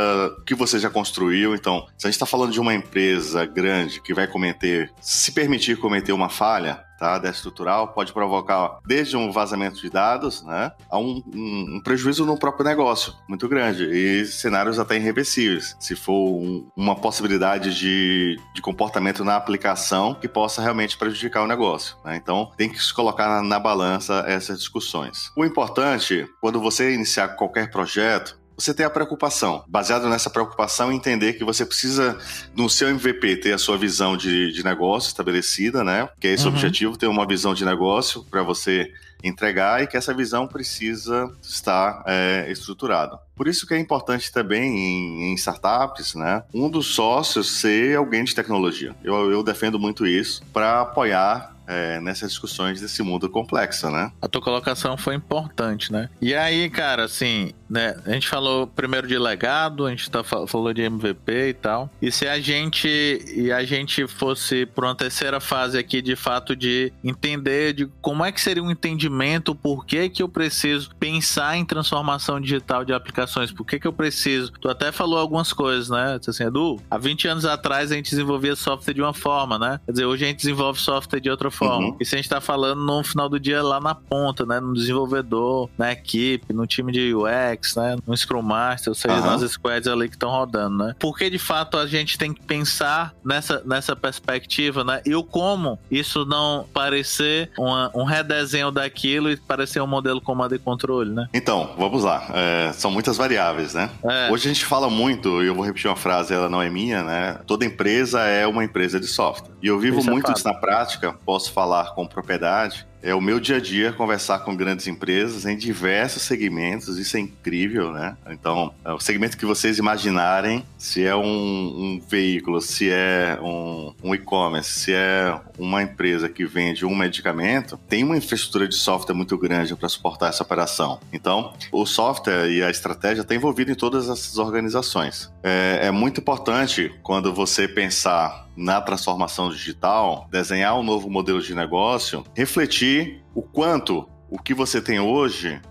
que você já construiu. Então, se a gente está falando de uma empresa grande que vai cometer, se permitir cometer uma falha, tá, dessa estrutural pode provocar desde um vazamento de dados né, a um, um, um, prejuízo no próprio negócio muito grande e cenários até irreversíveis, se for um, uma possibilidade de, de comportamento na aplicação que possa realmente prejudicar o negócio. Né? Então, tem que se colocar na, na balança essas discussões. O importante, quando você iniciar qualquer projeto, você ter a preocupação. Baseado nessa preocupação, entender que você precisa, no seu MVP, ter a sua visão de, de negócio estabelecida, né? Que é esse uhum. o objetivo, ter uma visão de negócio para você entregar e que essa visão precisa estar é, estruturada. Por isso que é importante também em, em, startups, né? Um dos sócios ser alguém de tecnologia. Eu, eu defendo muito isso para apoiar é, nessas discussões desse mundo complexo, né? A tua colocação foi importante, né? E aí, cara, assim, né? A gente falou primeiro de legado, a gente tá, falou de MVP e tal. E se a gente e a gente fosse para uma terceira fase aqui, de fato, de entender de como é que seria um entendimento, por que que eu preciso pensar em transformação digital de aplicações, por que que eu preciso. Tu até falou algumas coisas, né? Assim, Edu, há 20 anos atrás a gente desenvolvia software de uma forma, né? Quer dizer, hoje a gente desenvolve software de outra forma. Uhum. E se a gente tá falando no final do dia lá na ponta, né? No desenvolvedor, na equipe, no time de UX, né? No Scrum Master, ou seja, uhum. nas squads ali que estão rodando, né? Porque de fato a gente tem que pensar nessa, nessa perspectiva, né? E o como isso não parecer uma, um redesenho daquilo e parecer um modelo comando e controle, né? Então, vamos lá. É, são muitas variáveis, né? É. Hoje a gente fala muito, e eu vou repetir uma frase, ela não é minha, né? Toda empresa é uma empresa de software. E eu vivo isso é muito é isso na prática, posso falar com propriedade, é o meu dia a dia conversar com grandes empresas em diversos segmentos, isso é incrível, né? Então, é o segmento que vocês imaginarem, se é um, um veículo, se é um, um e-commerce, se é uma empresa que vende um medicamento, tem uma infraestrutura de software muito grande para suportar essa operação. Então, o software e a estratégia estão envolvidos em todas essas organizações. É, é muito importante quando você pensar na transformação digital, desenhar um novo modelo de negócio, refletir o quanto o que você tem hoje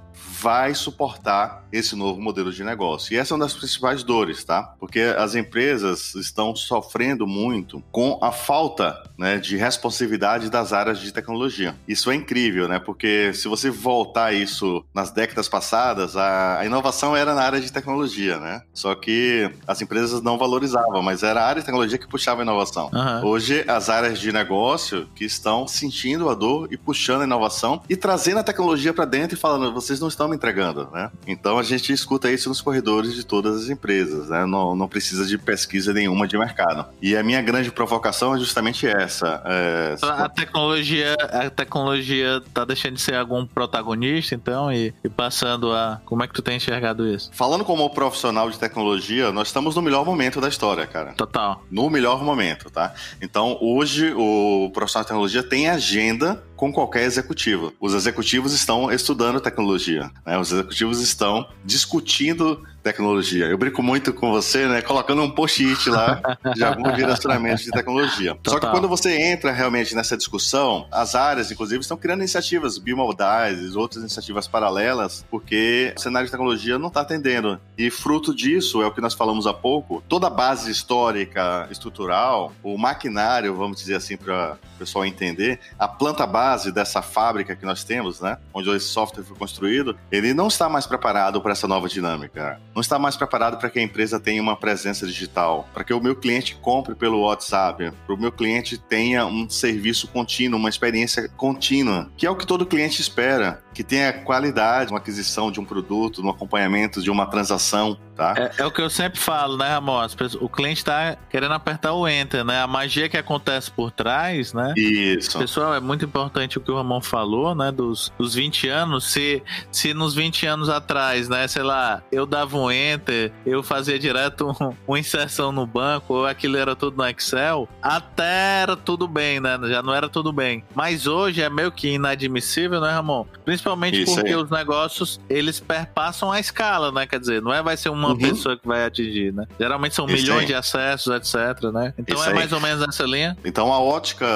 vai suportar esse novo modelo de negócio. E essa é uma das principais dores, tá? Porque as empresas estão sofrendo muito com a falta né, de responsividade das áreas de tecnologia. Isso é incrível, né? Porque se você voltar isso nas décadas passadas, a, inovação era na área de tecnologia, né? Só que as empresas não valorizavam, mas era a área de tecnologia que puxava a inovação. Uhum. Hoje, as áreas de negócio que estão sentindo a dor e puxando a inovação e trazendo a tecnologia para dentro e falando, vocês não estão entregando, né? Então, a gente escuta isso nos corredores de todas as empresas, né? Não, não precisa de pesquisa nenhuma de mercado. E a minha grande provocação é justamente essa. É... A tecnologia, a tecnologia tá deixando de ser algum protagonista, então, e, e passando a. Como é que tu tem enxergado isso? Falando como profissional de tecnologia, nós estamos no melhor momento da história, cara. Total. No melhor momento, tá? Então, hoje, o profissional de tecnologia tem agenda com qualquer executivo. Os executivos estão estudando tecnologia, né? os executivos estão discutindo tecnologia. Eu brinco muito com você, né? Colocando um post-it lá de algum direcionamento de tecnologia. Total. Só que quando você entra realmente nessa discussão, as áreas, inclusive, estão criando iniciativas bimodais, outras iniciativas paralelas, porque o cenário de tecnologia não está atendendo. E fruto disso é o que nós falamos há pouco, toda a base histórica, estrutural, o maquinário, vamos dizer assim, para o pessoal entender, a planta base dessa fábrica que nós temos, né? Onde esse software foi construído, ele não está mais preparado para essa nova dinâmica não está mais preparado para que a empresa tenha uma presença digital, para que o meu cliente compre pelo WhatsApp, para o meu cliente tenha um serviço contínuo, uma experiência contínua, que é o que todo cliente espera, que tenha qualidade uma aquisição de um produto, no acompanhamento de uma transação, tá? É, é o que eu sempre falo, né, Ramon? O cliente está querendo apertar o enter, né? A magia que acontece por trás, né? Isso. Pessoal, é muito importante o que o Ramon falou, né? Dos, dos 20 anos. Se, se nos 20 anos atrás, né, sei lá, eu dava um um enter, eu fazia direto um, uma inserção no banco, ou aquilo era tudo no Excel, até era tudo bem, né? Já não era tudo bem. Mas hoje é meio que inadmissível, né, Ramon? Principalmente Isso porque aí. os negócios, eles perpassam a escala, né? Quer dizer, não é vai ser uma uhum. pessoa que vai atingir, né? Geralmente são Isso milhões aí. de acessos, etc, né? Então Isso é aí. mais ou menos essa linha. Então a ótica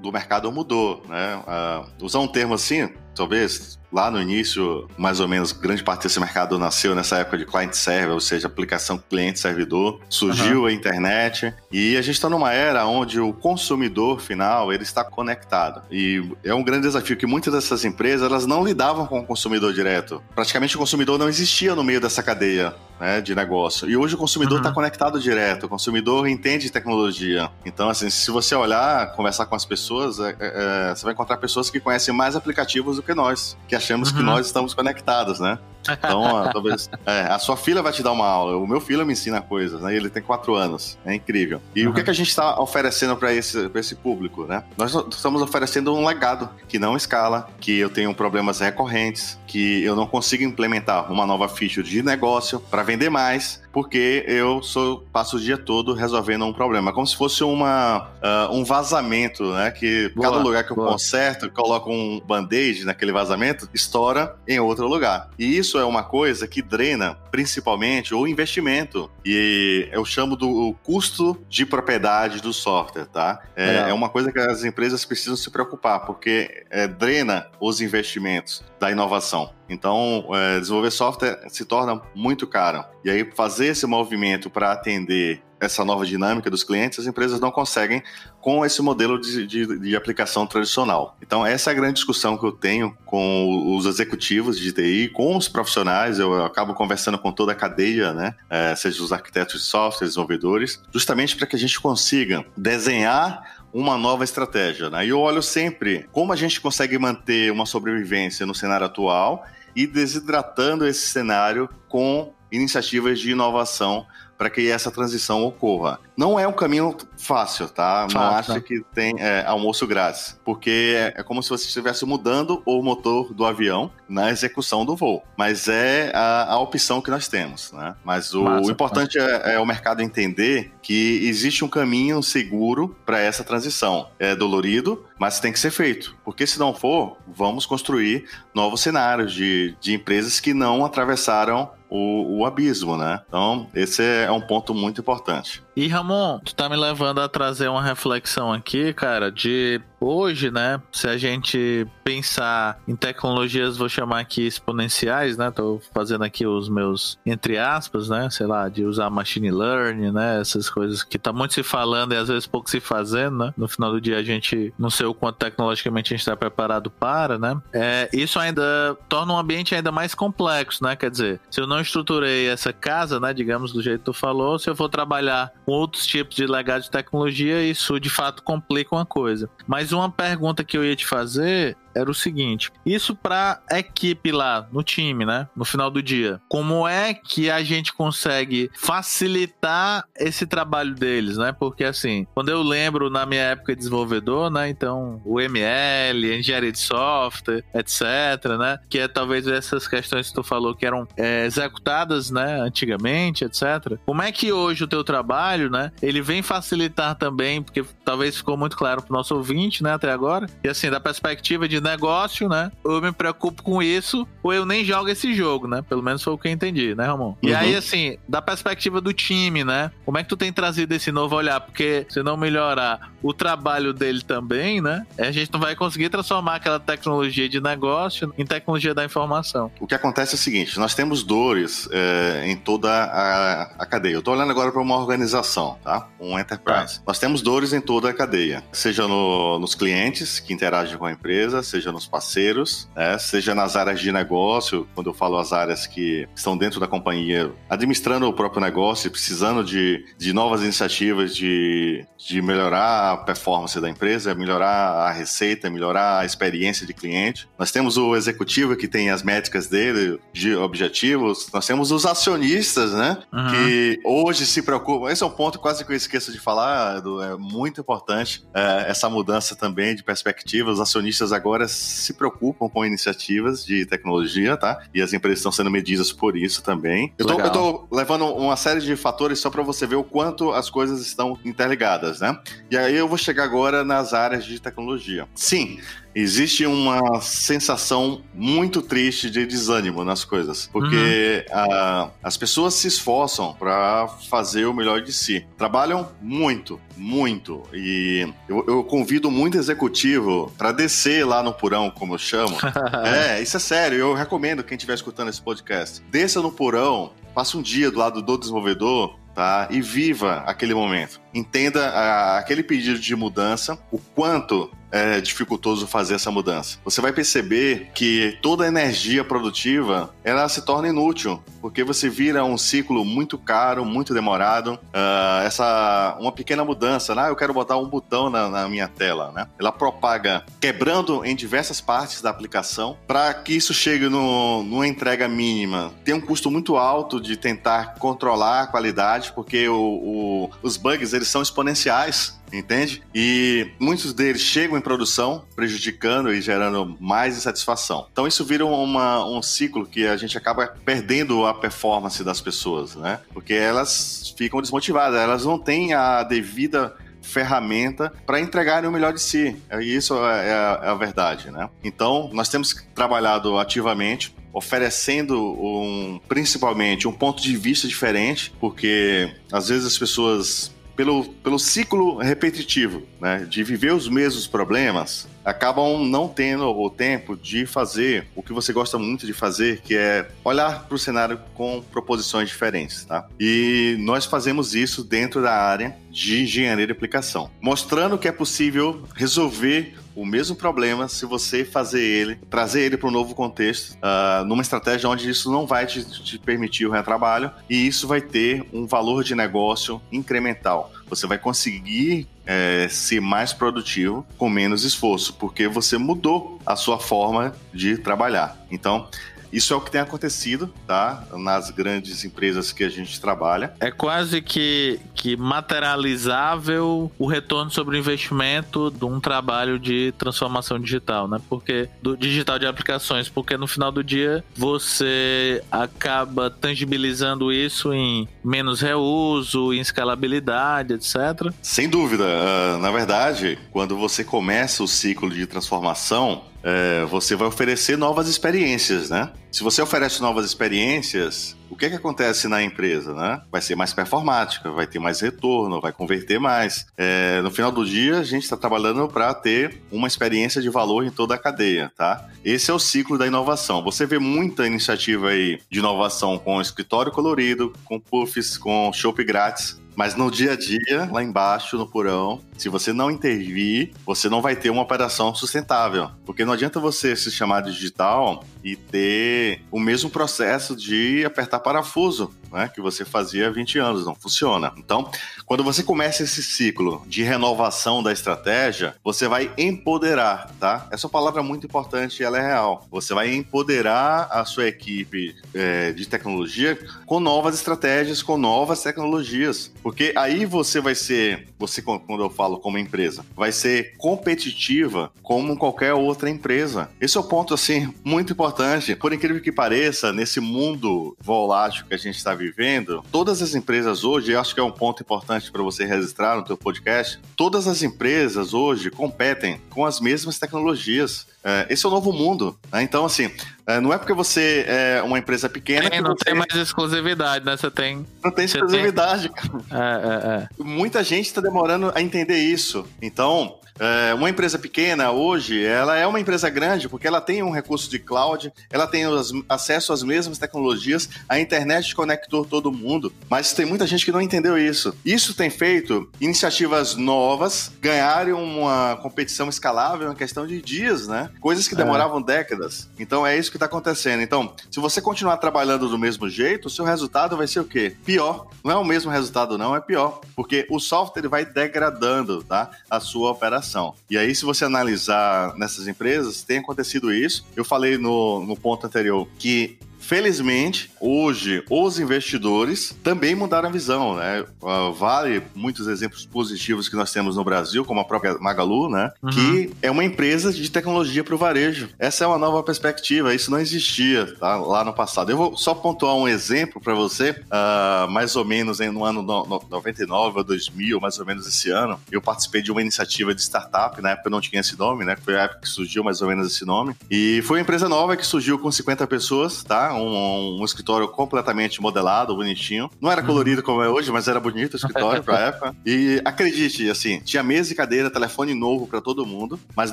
do mercado mudou, né? Uh, usar um termo assim, talvez lá no início, mais ou menos, grande parte desse mercado nasceu nessa época de client-server, ou seja, aplicação cliente-servidor. Surgiu uhum. a internet e a gente está numa era onde o consumidor final ele está conectado. E é um grande desafio que muitas dessas empresas elas não lidavam com o consumidor direto. Praticamente o consumidor não existia no meio dessa cadeia né, de negócio. E hoje o consumidor está uhum. conectado direto, o consumidor entende tecnologia. Então, assim, se você olhar, conversar com as pessoas, é, é, é você vai encontrar pessoas que conhecem mais aplicativos do que nós, que achamos uhum. que nós estamos conectados, né? Então, talvez. É, a sua filha vai te dar uma aula. O meu filho me ensina coisas, né? Ele tem quatro anos. É incrível. E uhum. o que, é que a gente está oferecendo para esse, esse público, né? Nós estamos oferecendo um legado que não escala, que eu tenho problemas recorrentes, que eu não consigo implementar uma nova ficha de negócio para vender mais, porque eu sou, passo o dia todo resolvendo um problema. Como se fosse uma, uh, um vazamento, né? Que boa, cada lugar que eu boa. conserto, coloco um band-aid naquele vazamento, estoura em outro lugar. E isso é uma coisa que drena principalmente o investimento. E eu chamo do custo de propriedade do software, tá? É, é uma coisa que as empresas precisam se preocupar, porque é, drena os investimentos da inovação. Então, é, desenvolver software se torna muito caro. E aí, fazer esse movimento para atender essa nova dinâmica dos clientes, as empresas não conseguem com esse modelo de, de, de, aplicação tradicional. Então, essa é a grande discussão que eu tenho com os executivos de TI, com os profissionais. Eu acabo conversando com toda a cadeia, né? É, seja os arquitetos de software, desenvolvedores, justamente para que a gente consiga desenhar uma nova estratégia. Né? E eu olho sempre como a gente consegue manter uma sobrevivência no cenário atual e desidratando esse cenário com iniciativas de inovação para que essa transição ocorra. Não é um caminho fácil, tá? Não acha que tem é, almoço grátis, porque é, é, como se você estivesse mudando o motor do avião na execução do voo. Mas é a, a opção que nós temos, né? Mas o, Massa, importante é, é, o mercado entender que existe um caminho seguro para essa transição. É dolorido, mas tem que ser feito, porque se não for, vamos construir novos cenários de, de empresas que não atravessaram o, o abismo, né? Então, esse é um ponto muito importante. E Ramon, tu tá me levando a trazer uma reflexão aqui, cara, de hoje, né? Se a gente pensar em tecnologias, vou chamar aqui exponenciais, né? Tô fazendo aqui os meus entre aspas, né? Sei lá, de usar machine learning, né? Essas coisas que tá muito se falando e às vezes pouco se fazendo, né? No final do dia a gente não sei o quanto tecnologicamente a gente está preparado para, né? É, isso ainda torna um ambiente ainda mais complexo, né? Quer dizer, se eu não estruturei essa casa, né? Digamos do jeito que tu falou, se eu for trabalhar com outros tipos de legado de tecnologia, isso de fato complica uma coisa. Mas uma pergunta que eu ia te fazer era o seguinte: isso para equipe lá no time, né? No final do dia, como é que a gente consegue facilitar esse trabalho deles, né? Porque assim, quando eu lembro na minha época de desenvolvedor, né? Então, o ML, engenharia de software, etc, né? Que é talvez essas questões que tu falou que eram é, executadas, né? Antigamente, etc. Como é que hoje o teu trabalho, né? Ele vem facilitar também, porque talvez ficou muito claro pro nosso ouvinte, né? Até agora. E assim, da perspectiva de negócio, né? Ou eu me preocupo com isso, ou eu nem jogo esse jogo, né? Pelo menos foi o que eu entendi, né, Ramon? Uhum. E aí, assim, da perspectiva do time, né? Como é que tu tem trazido esse novo olhar? Porque se não melhorar o trabalho dele também, né? A gente não vai conseguir transformar aquela tecnologia de negócio em tecnologia da informação. O que acontece é o seguinte: nós temos dores é, em toda a, a cadeia. Eu estou olhando agora para uma organização, tá? Um enterprise. Nós temos dores em toda a cadeia, seja no, nos clientes que interagem com a empresa, seja nos parceiros, né? seja nas áreas de negócio, quando eu falo as áreas que estão dentro da companhia, administrando o próprio negócio, precisando de, de novas iniciativas de, de melhorar a performance da empresa, melhorar a receita, melhorar a experiência de cliente. Nós temos o executivo que tem as métricas dele, de objetivos, nós temos os acionistas, né? Uhum. Que hoje se preocupam. Esse é um ponto quase que eu esqueço de falar, Edu, é muito importante é, essa mudança também de perspectiva. Os acionistas agora se preocupam com iniciativas de tecnologia, tá? E as empresas estão sendo medidas por isso também. Eu tô, eu tô levando uma série de fatores só para você ver o quanto as coisas estão interligadas, né? E aí eu vou chegar agora nas áreas de tecnologia. Sim, existe uma sensação muito triste de desânimo nas coisas, porque uhum. a, as pessoas se esforçam para fazer o melhor de si, trabalham muito, muito, e eu, eu convido muito executivo para descer lá no porão, como eu chamo. é, isso é sério, eu recomendo quem estiver escutando esse podcast, desça no porão, passa um dia do lado do desenvolvedor tá? E viva aquele momento. Entenda a, aquele pedido de mudança, o quanto é dificultoso fazer essa mudança. Você vai perceber que toda a energia produtiva ela se torna inútil, porque você vira um ciclo muito caro, muito demorado. Uh, essa uma pequena mudança? Ah, eu quero botar um botão na, na minha tela, né? Ela propaga quebrando em diversas partes da aplicação para que isso chegue no, numa entrega mínima. Tem um custo muito alto de tentar controlar a qualidade, porque o, o, os bugs eles são exponenciais entende? E muitos deles chegam em produção, prejudicando e gerando mais insatisfação. Então isso vira uma, um ciclo que a gente acaba perdendo a performance das pessoas, né? Porque elas ficam desmotivadas, elas não têm a devida ferramenta para entregarem o melhor de si. E isso é, é a, é a verdade, né? Então, nós temos trabalhado ativamente oferecendo um, principalmente um ponto de vista diferente, porque às vezes as pessoas pelo, pelo ciclo repetitivo, né, de viver os mesmos problemas, acabam não tendo o tempo de fazer o que você gosta muito de fazer, que é olhar para o cenário com proposições diferentes, tá? E nós fazemos isso dentro da área de engenharia de aplicação, mostrando que é possível resolver o mesmo problema se você fazer ele, trazer ele para um novo contexto, uh, numa estratégia onde isso não vai te, te permitir o retrabalho e isso vai ter um valor de negócio incremental. Você vai conseguir é, ser mais produtivo com menos esforço, porque você mudou a sua forma de trabalhar. Então, isso é o que tem acontecido, tá? Nas grandes empresas que a gente trabalha. É quase que, que materializável o retorno sobre o investimento de um trabalho de transformação digital, né? Porque do digital de aplicações, porque no final do dia você acaba tangibilizando isso em menos reuso, em escalabilidade, etc. Sem dúvida. Uh, na verdade, quando você começa o ciclo de transformação, é, você vai oferecer novas experiências, né? Se você oferece novas experiências, o que, é que acontece na empresa, né? Vai ser mais performática, vai ter mais retorno, vai converter mais. É, no final do dia, a gente está trabalhando para ter uma experiência de valor em toda a cadeia, tá? Esse é o ciclo da inovação. Você vê muita iniciativa aí de inovação com escritório colorido, com puffs, com shopping grátis, mas no dia a dia, lá embaixo, no porão, se você não intervir, você não vai ter uma operação sustentável. Porque não adianta você se chamar digital e ter o mesmo processo de apertar parafuso né, que você fazia há 20 anos. Não funciona. Então, quando você começa esse ciclo de renovação da estratégia, você vai empoderar, tá? Essa palavra é muito importante e ela é real. Você vai empoderar a sua equipe é, de tecnologia com novas estratégias, com novas tecnologias. Porque aí você vai ser, você quando eu falo como empresa, vai ser competitiva como qualquer outra empresa. Esse é o ponto assim muito importante. Por incrível que pareça, nesse mundo volátil que a gente está vivendo, todas as empresas hoje, eu acho que é um ponto importante para você registrar no teu podcast, todas as empresas hoje competem com as mesmas tecnologias. É, esse é o novo mundo. Né? Então, assim, é, não é porque você é uma empresa pequena. Tem, não você... tem mais exclusividade, né? Você tem. Não tem exclusividade, tem... cara. É, é, é. Muita gente está demorando a entender isso. Então, é, uma empresa pequena hoje, ela é uma empresa grande porque ela tem um recurso de cloud, ela tem os, acesso às mesmas tecnologias, a internet conectou todo mundo, mas tem muita gente que não entendeu isso. Isso tem feito iniciativas novas ganharem uma competição escalável em questão de dias, né? Coisas que é. demoravam é. décadas. Então é isso que está acontecendo. Então, se você continuar trabalhando do mesmo jeito, o seu resultado vai ser o quê? Pior. Não é o mesmo resultado, não, é pior. Porque o software vai degradando tá? a sua operação. E aí, se você analisar nessas empresas, tem acontecido isso. Eu falei no, no ponto anterior que Felizmente, hoje, os investidores também mudaram a visão, né? Uh, vale muitos exemplos positivos que nós temos no Brasil, como a própria Magalu, né? Uhum. Que é uma empresa de tecnologia para o varejo. Essa é uma nova perspectiva, isso não existia tá? lá no passado. Eu vou só pontuar um exemplo para você, uh, mais ou menos no ano no, no 99 ou 2000, mais ou menos esse ano, eu participei de uma iniciativa de startup, na época não tinha esse nome, né? Foi a época que surgiu mais ou menos esse nome. E foi uma empresa nova que surgiu com 50 pessoas, tá? Um, um, escritório completamente modelado, bonitinho. Não era colorido uhum. como é hoje, mas era bonito o escritório pra época. E acredite, assim, tinha mesa e cadeira, telefone novo para todo mundo, mas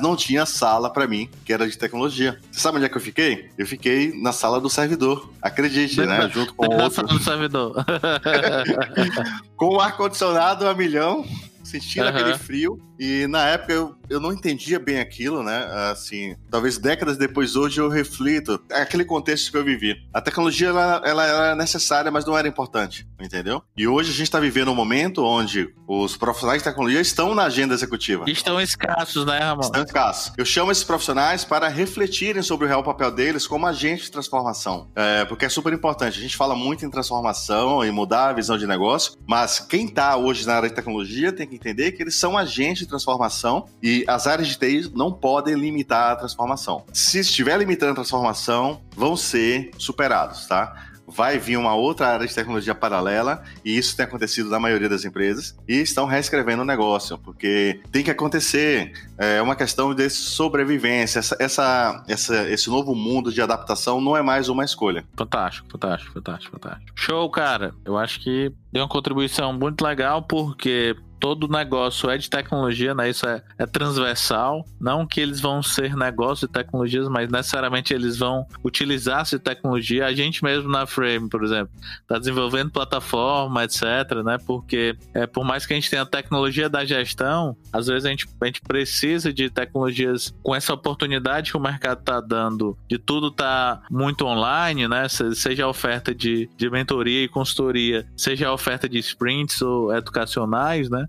não tinha sala para mim, que era de tecnologia. Você sabe onde é que eu fiquei? Eu fiquei na sala do servidor. Acredite, né? Junto com o outro. do servidor. com o ar-condicionado a milhão sentindo uhum. aquele frio E na época eu, eu não entendia bem aquilo, né? Assim, talvez décadas depois hoje eu reflito aquele contexto que eu vivi. A tecnologia ela, ela era necessária, mas não era importante, entendeu? E hoje a gente está vivendo um momento onde os profissionais de tecnologia estão na agenda executiva. Estão escassos, né, Ramon? Estão escassos. Eu chamo esses profissionais para refletirem sobre o real papel deles como agentes de transformação, é, porque é super importante. A gente fala muito em transformação e mudar a visão de negócio, mas quem está hoje na área de tecnologia tem que entender que eles são agentes de transformação e as áreas de TI não podem limitar a transformação. Se estiver limitando a transformação, vão ser superados, tá? vai vir uma outra área de tecnologia paralela, e isso tem acontecido na maioria das empresas, e estão reescrevendo o negócio, porque tem que acontecer. É uma questão de sobrevivência. Essa, essa, essa, esse novo mundo de adaptação não é mais uma escolha. Fantástico, fantástico, fantástico, fantástico. Show, cara. Eu acho que deu uma contribuição muito legal, porque todo negócio é de tecnologia, né? Isso é, é, transversal. Não que eles vão ser negócio de tecnologias, mas necessariamente eles vão utilizar-se tecnologia. A gente mesmo na Frame, por exemplo, está desenvolvendo plataforma, etc, né? Porque é, por mais que a gente tenha a tecnologia da gestão, às vezes a gente, a gente precisa de tecnologias com essa oportunidade que o mercado está dando, de tudo tá muito online, né? Seja a oferta de, de mentoria e consultoria, seja a oferta de sprints ou educacionais, né?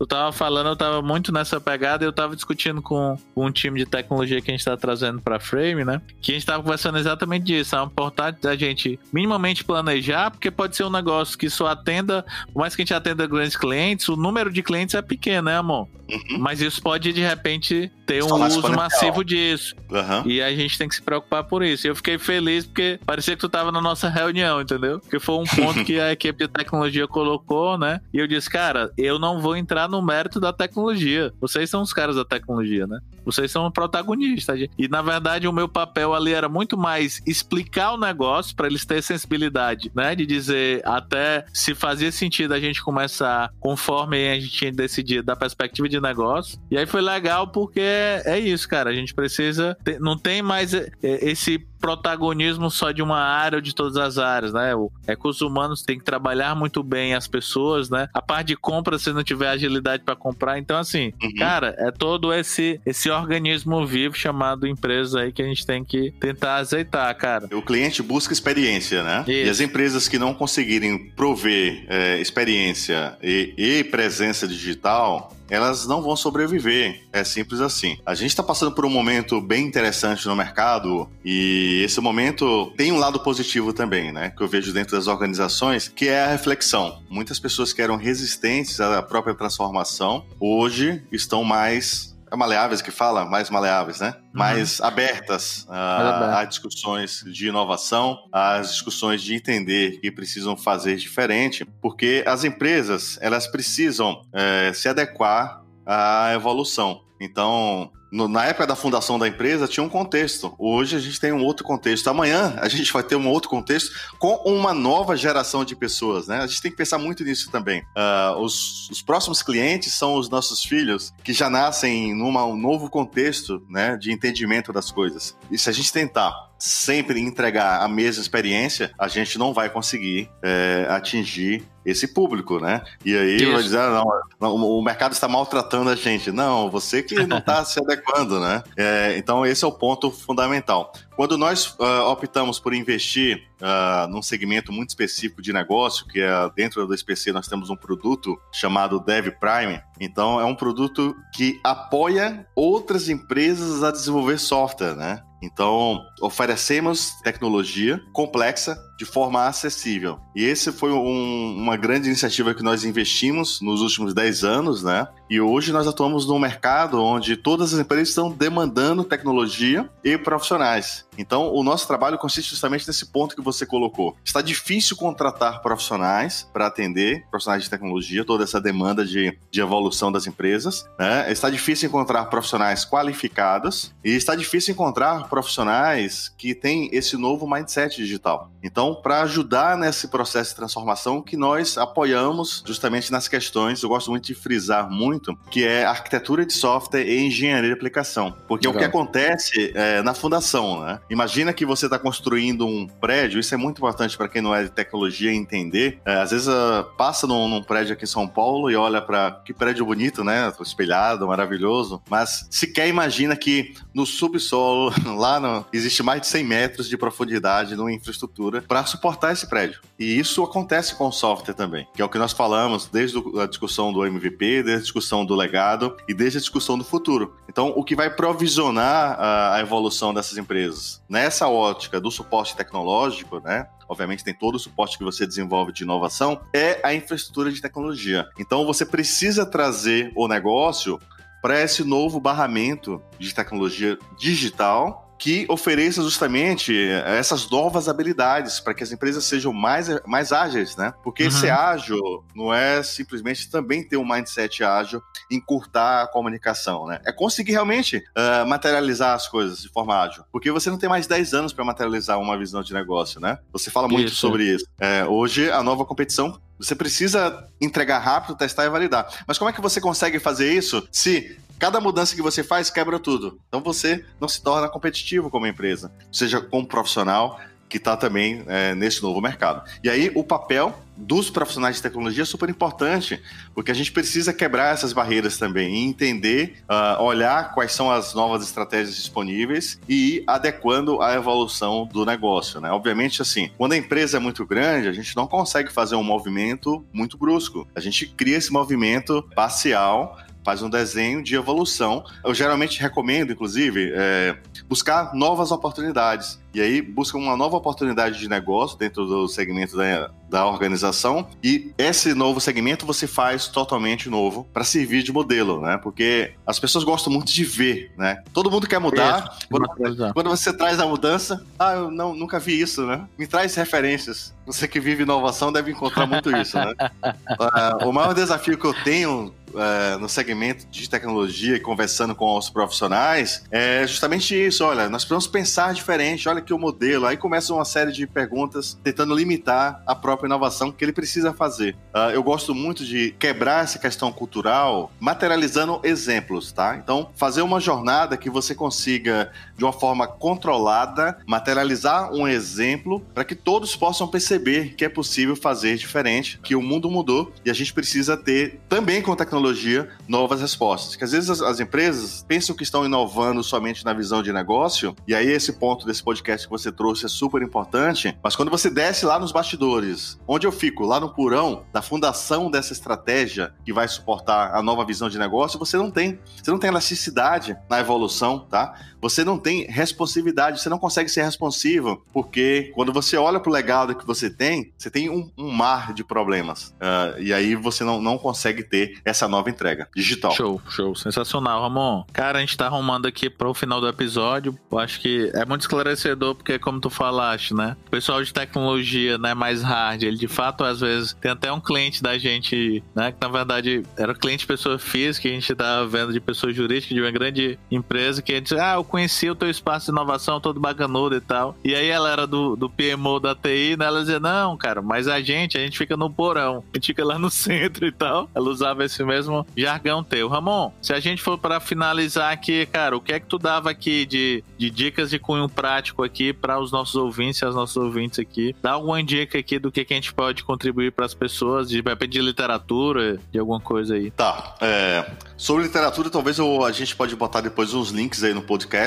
eu tava falando, eu tava muito nessa pegada e eu tava discutindo com, com um time de tecnologia que a gente tá trazendo pra Frame, né? Que a gente tava conversando exatamente disso. É importante a gente minimamente planejar, porque pode ser um negócio que só atenda, por mais que a gente atenda grandes clientes, o número de clientes é pequeno, né, amor? Uhum. Mas isso pode, de repente, ter um uso massivo disso. Uhum. E a gente tem que se preocupar por isso. Eu fiquei feliz porque parecia que tu tava na nossa reunião, entendeu? Porque foi um ponto que a equipe de tecnologia colocou, né? E eu disse, cara, eu não vou entrar no mérito da tecnologia. Vocês são os caras da tecnologia, né? Vocês são protagonistas. E na verdade o meu papel ali era muito mais explicar o negócio para eles terem sensibilidade, né? De dizer até se fazia sentido a gente começar conforme a gente tinha decidido da perspectiva de negócio. E aí foi legal porque é isso, cara. A gente precisa. Ter, não tem mais é, esse protagonismo só de uma área ou de todas as áreas, né? O recursos humanos tem que trabalhar muito bem as pessoas, né? A parte de compra, se não tiver agilidade para comprar. Então, assim, uhum. cara, é todo esse, esse organismo vivo chamado empresa aí que a gente tem que tentar azeitar, cara. O cliente busca experiência, né? Isso. E as empresas que não conseguirem prover é, experiência e, e presença digital, elas não vão sobreviver. É simples assim. A gente está passando por um momento bem interessante no mercado e esse momento tem um lado positivo também, né? Que eu vejo dentro das organizações, que é a reflexão. Muitas pessoas que eram resistentes à própria transformação hoje estão mais é maleáveis que fala, mais maleáveis, né? Uhum. Mais abertas a, a, discussões de inovação, às discussões de entender que precisam fazer diferente, porque as empresas elas precisam é, se adequar à evolução. Então, no, na época da fundação da empresa tinha um contexto. Hoje a gente tem um outro contexto. Amanhã a gente vai ter um outro contexto com uma nova geração de pessoas, né? A gente tem que pensar muito nisso também. Uh, os, os, próximos clientes são os nossos filhos que já nascem num um novo contexto, né, de entendimento das coisas. E se a gente tentar sempre entregar a mesma experiência, a gente não vai conseguir é, atingir esse público, né? E aí vai dizer, ah, não, o mercado está maltratando a gente. Não, você que não está se adequando, né? É, então esse é o ponto fundamental. Quando nós uh, optamos por investir uh, num segmento muito específico de negócio, que é dentro do SPC nós temos um produto chamado Dev Prime. Então é um produto que apoia outras empresas a desenvolver software, né? Então, oferecemos tecnologia complexa de forma acessível. E esse foi um, uma grande iniciativa que nós investimos nos últimos 10 anos, né? E hoje nós atuamos num mercado onde todas as empresas estão demandando tecnologia e profissionais. Então, o nosso trabalho consiste justamente nesse ponto que você colocou. Está difícil contratar profissionais para atender profissionais de tecnologia, toda essa demanda de, de evolução das empresas. Né? Está difícil encontrar profissionais qualificados e está difícil encontrar profissionais que têm esse novo mindset digital. Então, Então, para ajudar nesse processo de transformação que nós apoiamos justamente nas questões, eu gosto muito de frisar muito, que é arquitetura de software e engenharia de aplicação. Porque Legal. o que acontece é, na fundação, né? Imagina que você está construindo um prédio, isso é muito importante para quem não é de tecnologia entender. É, às vezes uh, passa num, num, prédio aqui em São Paulo e olha para que prédio bonito, né? Espelhado, maravilhoso. Mas sequer imagina que no subsolo, lá no, existe mais de 100 metros de profundidade numa infraestrutura para suportar esse prédio. E isso acontece com o software também, que é o que nós falamos desde a discussão do MVP, desde a discussão do legado e desde a discussão do futuro. Então, o que vai provisionar a, a evolução dessas empresas nessa ótica do suporte tecnológico, né? obviamente tem todo o suporte que você desenvolve de inovação, é a infraestrutura de tecnologia. Então você precisa trazer o negócio para esse novo barramento de tecnologia digital que ofereça justamente essas novas habilidades para que as empresas sejam mais, mais ágeis, né? Porque uhum. ser ágil não é simplesmente também ter um mindset ágil, encurtar a comunicação, né? É conseguir realmente uh, materializar as coisas de forma ágil. Porque você não tem mais 10 anos para materializar uma visão de negócio, né? Você fala muito isso. sobre isso. É, hoje, a nova competição você precisa entregar rápido, testar e validar. Mas como é que você consegue fazer isso se Cada mudança que você faz quebra tudo. Então você não se torna competitivo como empresa, seja como profissional que está também é, nesse novo mercado. E aí o papel dos profissionais de tecnologia é super importante, porque a gente precisa quebrar essas barreiras também e entender, uh, olhar quais são as novas estratégias disponíveis e ir adequando a evolução do negócio, né? Obviamente, assim, quando a empresa é muito grande, a gente não consegue fazer um movimento muito brusco. A gente cria esse movimento parcial faz um desenho de evolução. Eu geralmente recomendo, inclusive, é, buscar novas oportunidades. E aí busca uma nova oportunidade de negócio dentro do segmento da, da organização. E esse novo segmento você faz totalmente novo para servir de modelo, né? Porque as pessoas gostam muito de ver, né? Todo mundo quer mudar. É, quando, quando, você traz a mudança, ah, eu não, nunca vi isso, né? Me traz referências. Você que vive inovação deve encontrar muito isso, né? uh, o maior desafio que eu tenho é, no segmento de tecnologia e conversando com os profissionais é justamente isso. Olha, nós precisamos pensar diferente. Olha que o modelo. Aí começa uma série de perguntas tentando limitar a própria inovação que ele precisa fazer. Uh, eu gosto muito de quebrar essa questão cultural materializando exemplos, tá? Então, fazer uma jornada que você consiga, de uma forma controlada, materializar um exemplo para que todos possam perceber que é possível fazer diferente, que o mundo mudou e a gente precisa ter também com tecnologia novas respostas. Que às vezes as, as, empresas pensam que estão inovando somente na visão de negócio, e aí esse ponto desse podcast que você trouxe é super importante, mas quando você desce lá nos bastidores, onde eu fico, lá no purão da fundação dessa estratégia que vai suportar a nova visão de negócio, você não tem. Você não tem elasticidade na evolução, tá? Você não tem responsividade, você não consegue ser responsivo, porque quando você olha para o legado que você tem, você tem um, um mar de problemas. Uh, e aí você não, não consegue ter essa nova entrega digital. Show, show. Sensacional, Ramon. Cara, a gente tá arrumando aqui para o final do episódio. Eu acho que é muito esclarecedor, porque como tu falaste, né? O pessoal de tecnologia, né, mais hard, ele de fato, às vezes, tem até um cliente da gente, né, que na verdade era cliente de pessoa física, a gente tava vendo de pessoa jurídica de uma grande empresa, que a gente, ah, eu conheci o teu espaço de inovação todo bacanudo e tal. E aí ela era do, do PMO da TI, né? Ela dizia, não, cara, mas a gente, a gente fica no porão, a gente fica lá no centro e tal. Ela usava esse mesmo jargão teu. Ramon, se a gente for para finalizar aqui, cara, o que é que tu dava aqui de, de dicas de cunho prático aqui para os nossos ouvintes e as nossas ouvintes aqui? Dá alguma dica aqui do que, que a gente pode contribuir para as pessoas, de pedir literatura, de alguma coisa aí. Tá. É, sobre literatura, talvez eu, a gente pode botar depois uns links aí no podcast.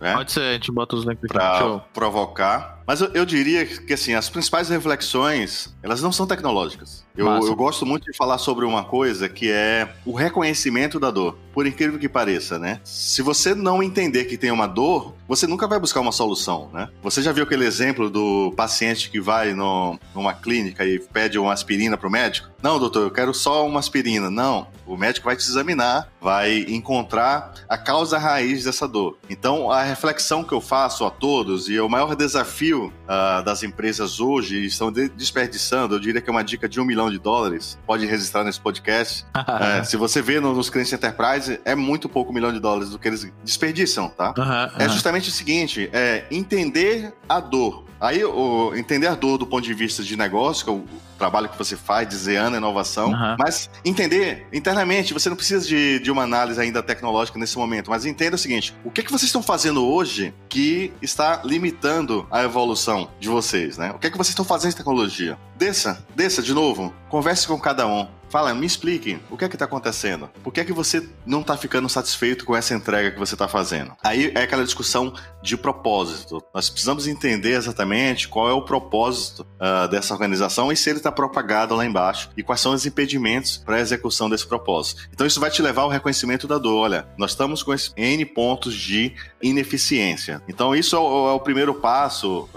Né? Pode ser, a gente bota os links para provocar. Mas eu, eu, diria que assim, as principais reflexões, elas não são tecnológicas. Eu, eu, gosto muito de falar sobre uma coisa que é o reconhecimento da dor. Por incrível que pareça, né? Se você não entender que tem uma dor, você nunca vai buscar uma solução, né? Você já viu aquele exemplo do paciente que vai no, numa clínica e pede uma aspirina para o médico? Não, doutor, eu quero só uma aspirina. Não, o médico vai te examinar, vai encontrar a causa raiz dessa dor. Então, a reflexão que eu faço a todos e o maior desafio uh, das empresas hoje estão de desperdiçando, eu diria que é uma dica de um milhão de dólares, pode registrar nesse podcast. é, se você vê no, nos clientes enterprise, é muito pouco milhão de dólares do que eles desperdiçam, tá? Uhum, É justamente o seguinte, é entender a dor. Aí, o, entender a dor do ponto de vista de negócio, que é o trabalho que você faz, desenhando a inovação, Uhum. mas entender internamente, você não precisa de, de uma análise ainda tecnológica nesse momento, mas entenda o seguinte, o que, que vocês estão fazendo hoje que está limitando a evolução de vocês, né? O que é que vocês estão fazendo de tecnologia? Desça, desça de novo, converse com cada um. Fala, me expliquem o que é que está acontecendo. Por que é que você não está ficando satisfeito com essa entrega que você está fazendo? Aí é aquela discussão de propósito. Nós precisamos entender exatamente qual é o propósito ah, dessa organização e se ele está propagado lá embaixo e quais são os impedimentos para a execução desse propósito. Então isso vai te levar ao reconhecimento da dor. Olha, nós estamos com N pontos de ineficiência. Então isso é o, é o primeiro passo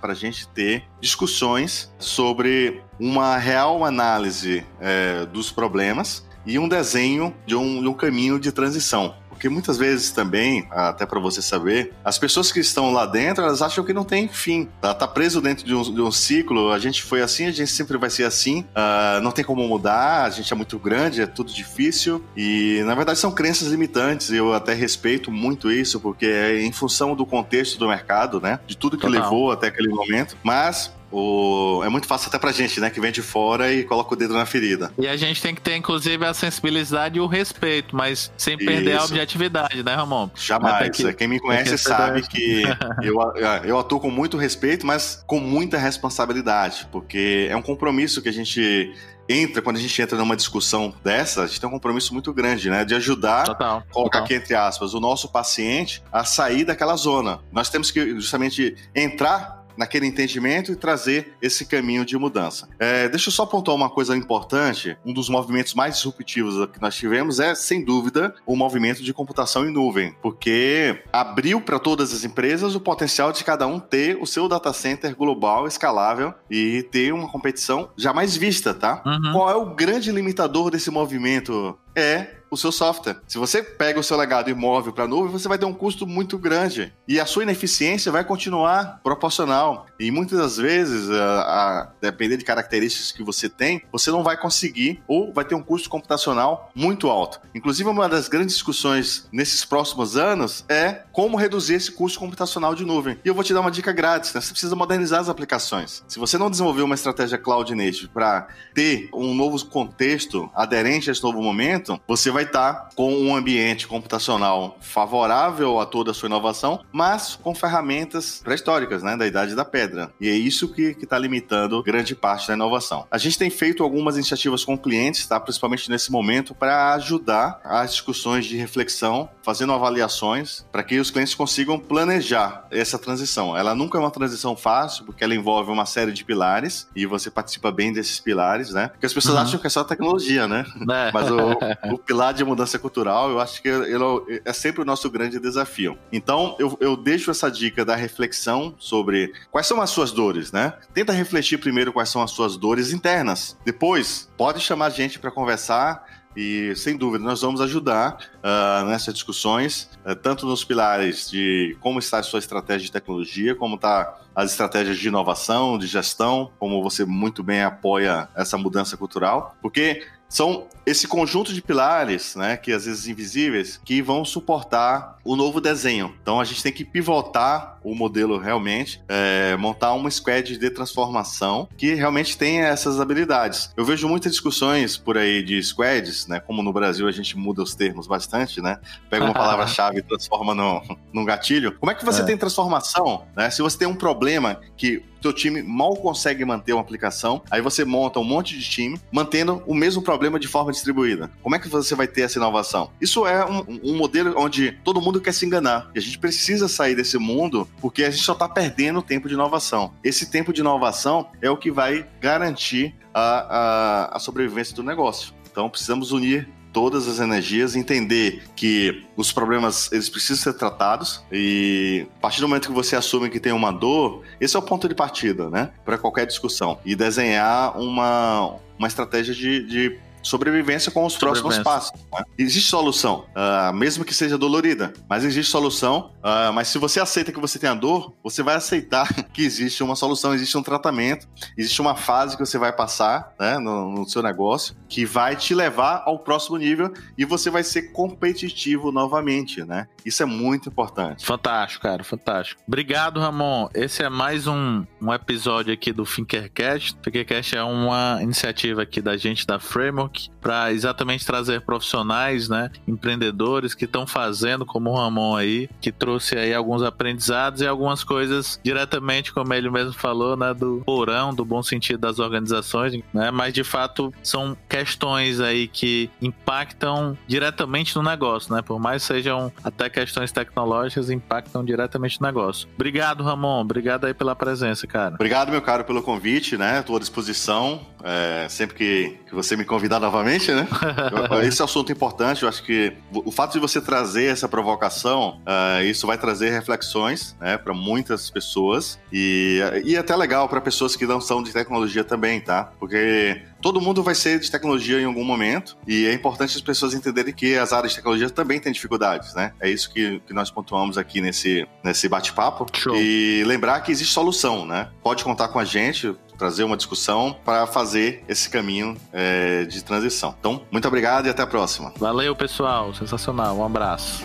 para a gente ter discussões sobre uma real análise eh, dos problemas e um desenho de um, de um caminho de transição. Porque muitas vezes também, até para você saber, as pessoas que estão lá dentro, elas acham que não tem fim. Ela tá preso dentro de um, de um ciclo, a gente foi assim, a gente sempre vai ser assim, ah, não tem como mudar, a gente é muito grande, é tudo difícil. E na verdade são crenças limitantes, eu até respeito muito isso, porque é em função do contexto do mercado, né? De tudo que Total. levou até aquele momento. Mas o... é muito fácil até pra gente, né? Que vem de fora e coloca o dedo na ferida. E a gente tem que ter, inclusive, a sensibilidade e o respeito, mas sem perder a Isso. objetividade, né, Ramon? Jamais. Que- Quem me conhece que sabe que eu, eu atuo com muito respeito, mas com muita responsabilidade, porque é um compromisso que a gente entra, quando a gente entra numa discussão dessa, a gente tem um compromisso muito grande, né? De ajudar Total. colocar total. aqui entre aspas, o nosso paciente a sair daquela zona. Nós temos que justamente entrar naquele entendimento e trazer esse caminho de mudança. É, deixa eu só apontar uma coisa importante. Um dos movimentos mais disruptivos que nós tivemos é, sem dúvida, o movimento de computação em nuvem, porque abriu para todas as empresas o potencial de cada um ter o seu data center global, escalável e ter uma competição jamais vista, tá? Uhum. Qual é o grande limitador desse movimento? É o seu software. Se você pega o seu legado imóvel para a nuvem, você vai ter um custo muito grande. E a sua ineficiência vai continuar proporcional. E muitas das vezes, a, a depender de características que você tem, você não vai conseguir ou vai ter um custo computacional muito alto. Inclusive, uma das grandes discussões nesses próximos anos é como reduzir esse custo computacional de nuvem. E eu vou te dar uma dica grátis, né? Você precisa modernizar as aplicações. Se você não desenvolver uma estratégia cloud native para ter um novo contexto aderente a esse novo momento, você vai estar com um ambiente computacional favorável a toda a sua inovação, mas com ferramentas pré-históricas, né, da idade da pedra. E é isso que está limitando grande parte da inovação. A gente tem feito algumas iniciativas com clientes, tá, principalmente nesse momento, para ajudar as discussões de reflexão, fazendo avaliações, para que os clientes consigam planejar essa transição. Ela nunca é uma transição fácil, porque ela envolve uma série de pilares e você participa bem desses pilares, né? Porque as pessoas Uhum. acham que é só tecnologia, né? É. Mas o, o pilar de mudança cultural, eu acho que ele é sempre o nosso grande desafio. Então, eu, eu deixo essa dica da reflexão sobre quais são as suas dores, né? Tenta refletir primeiro quais são as suas dores internas. Depois, pode chamar a gente para conversar. E sem dúvida, nós vamos ajudar ah, nessas discussões, eh, tanto nos pilares de como está a sua estratégia de tecnologia, como está as estratégias de inovação, de gestão, como você muito bem apoia essa mudança cultural, porque são esse conjunto de pilares, né, que às vezes invisíveis, que vão suportar o novo desenho. Então a gente tem que pivotar o modelo realmente, é, montar uma squad de transformação que realmente tenha essas habilidades. Eu vejo muitas discussões por aí de squads, né, como no Brasil a gente muda os termos bastante, né, pega uma palavra-chave e transforma no, num gatilho. Como é que você É. tem transformação, né, se você tem um problema que teu time mal consegue manter uma aplicação, aí você monta um monte de time mantendo o mesmo problema de forma distribuída. Como é que você vai ter essa inovação? Isso é um, um modelo onde todo mundo quer se enganar. E a gente precisa sair desse mundo porque a gente só está perdendo tempo de inovação. Esse tempo de inovação é o que vai garantir a, a, a sobrevivência do negócio. Então precisamos unir todas as energias, entender que os problemas eles precisam ser tratados e a partir do momento que você assume que tem uma dor, esse é o ponto de partida, né, para qualquer discussão e desenhar uma uma estratégia de, de sobrevivência com os próximos passos. Né? Existe solução, uh, mesmo que seja dolorida, mas existe solução. Uh, mas se você aceita que você tem a dor, você vai aceitar que existe uma solução, existe um tratamento, existe uma fase que você vai passar né, no, no seu negócio que vai te levar ao próximo nível e você vai ser competitivo novamente, né? Isso é muito importante. Fantástico, cara, fantástico. Obrigado, Ramon. Esse é mais um, um episódio aqui do Finkercast. Finkercast é uma iniciativa aqui da gente da Framework para exatamente trazer profissionais, né, empreendedores que estão fazendo, como o Ramon aí, que trouxe aí alguns aprendizados e algumas coisas diretamente, como ele mesmo falou, né, do porão, do bom sentido das organizações, né, mas de fato são questões aí que impactam diretamente no negócio, né, por mais sejam até questões tecnológicas, impactam diretamente no negócio. Obrigado, Ramon, obrigado aí pela presença, cara. Obrigado, meu caro, pelo convite, né, estou à disposição, é, sempre que, que você me convidar novamente, né, esse é um assunto importante, eu acho que o fato de você trazer essa provocação, uh, isso vai trazer reflexões né, para muitas pessoas e, e é até legal para pessoas que não são de tecnologia também, tá? Porque todo mundo vai ser de tecnologia em algum momento e é importante as pessoas entenderem que as áreas de tecnologia também têm dificuldades, né? É isso que, que nós pontuamos aqui nesse, nesse bate-papo. E lembrar que existe solução, né? Pode contar com a gente, trazer uma discussão para fazer esse caminho é, de transição. Então, muito obrigado e até a próxima. Valeu, pessoal. Sensacional. Um abraço.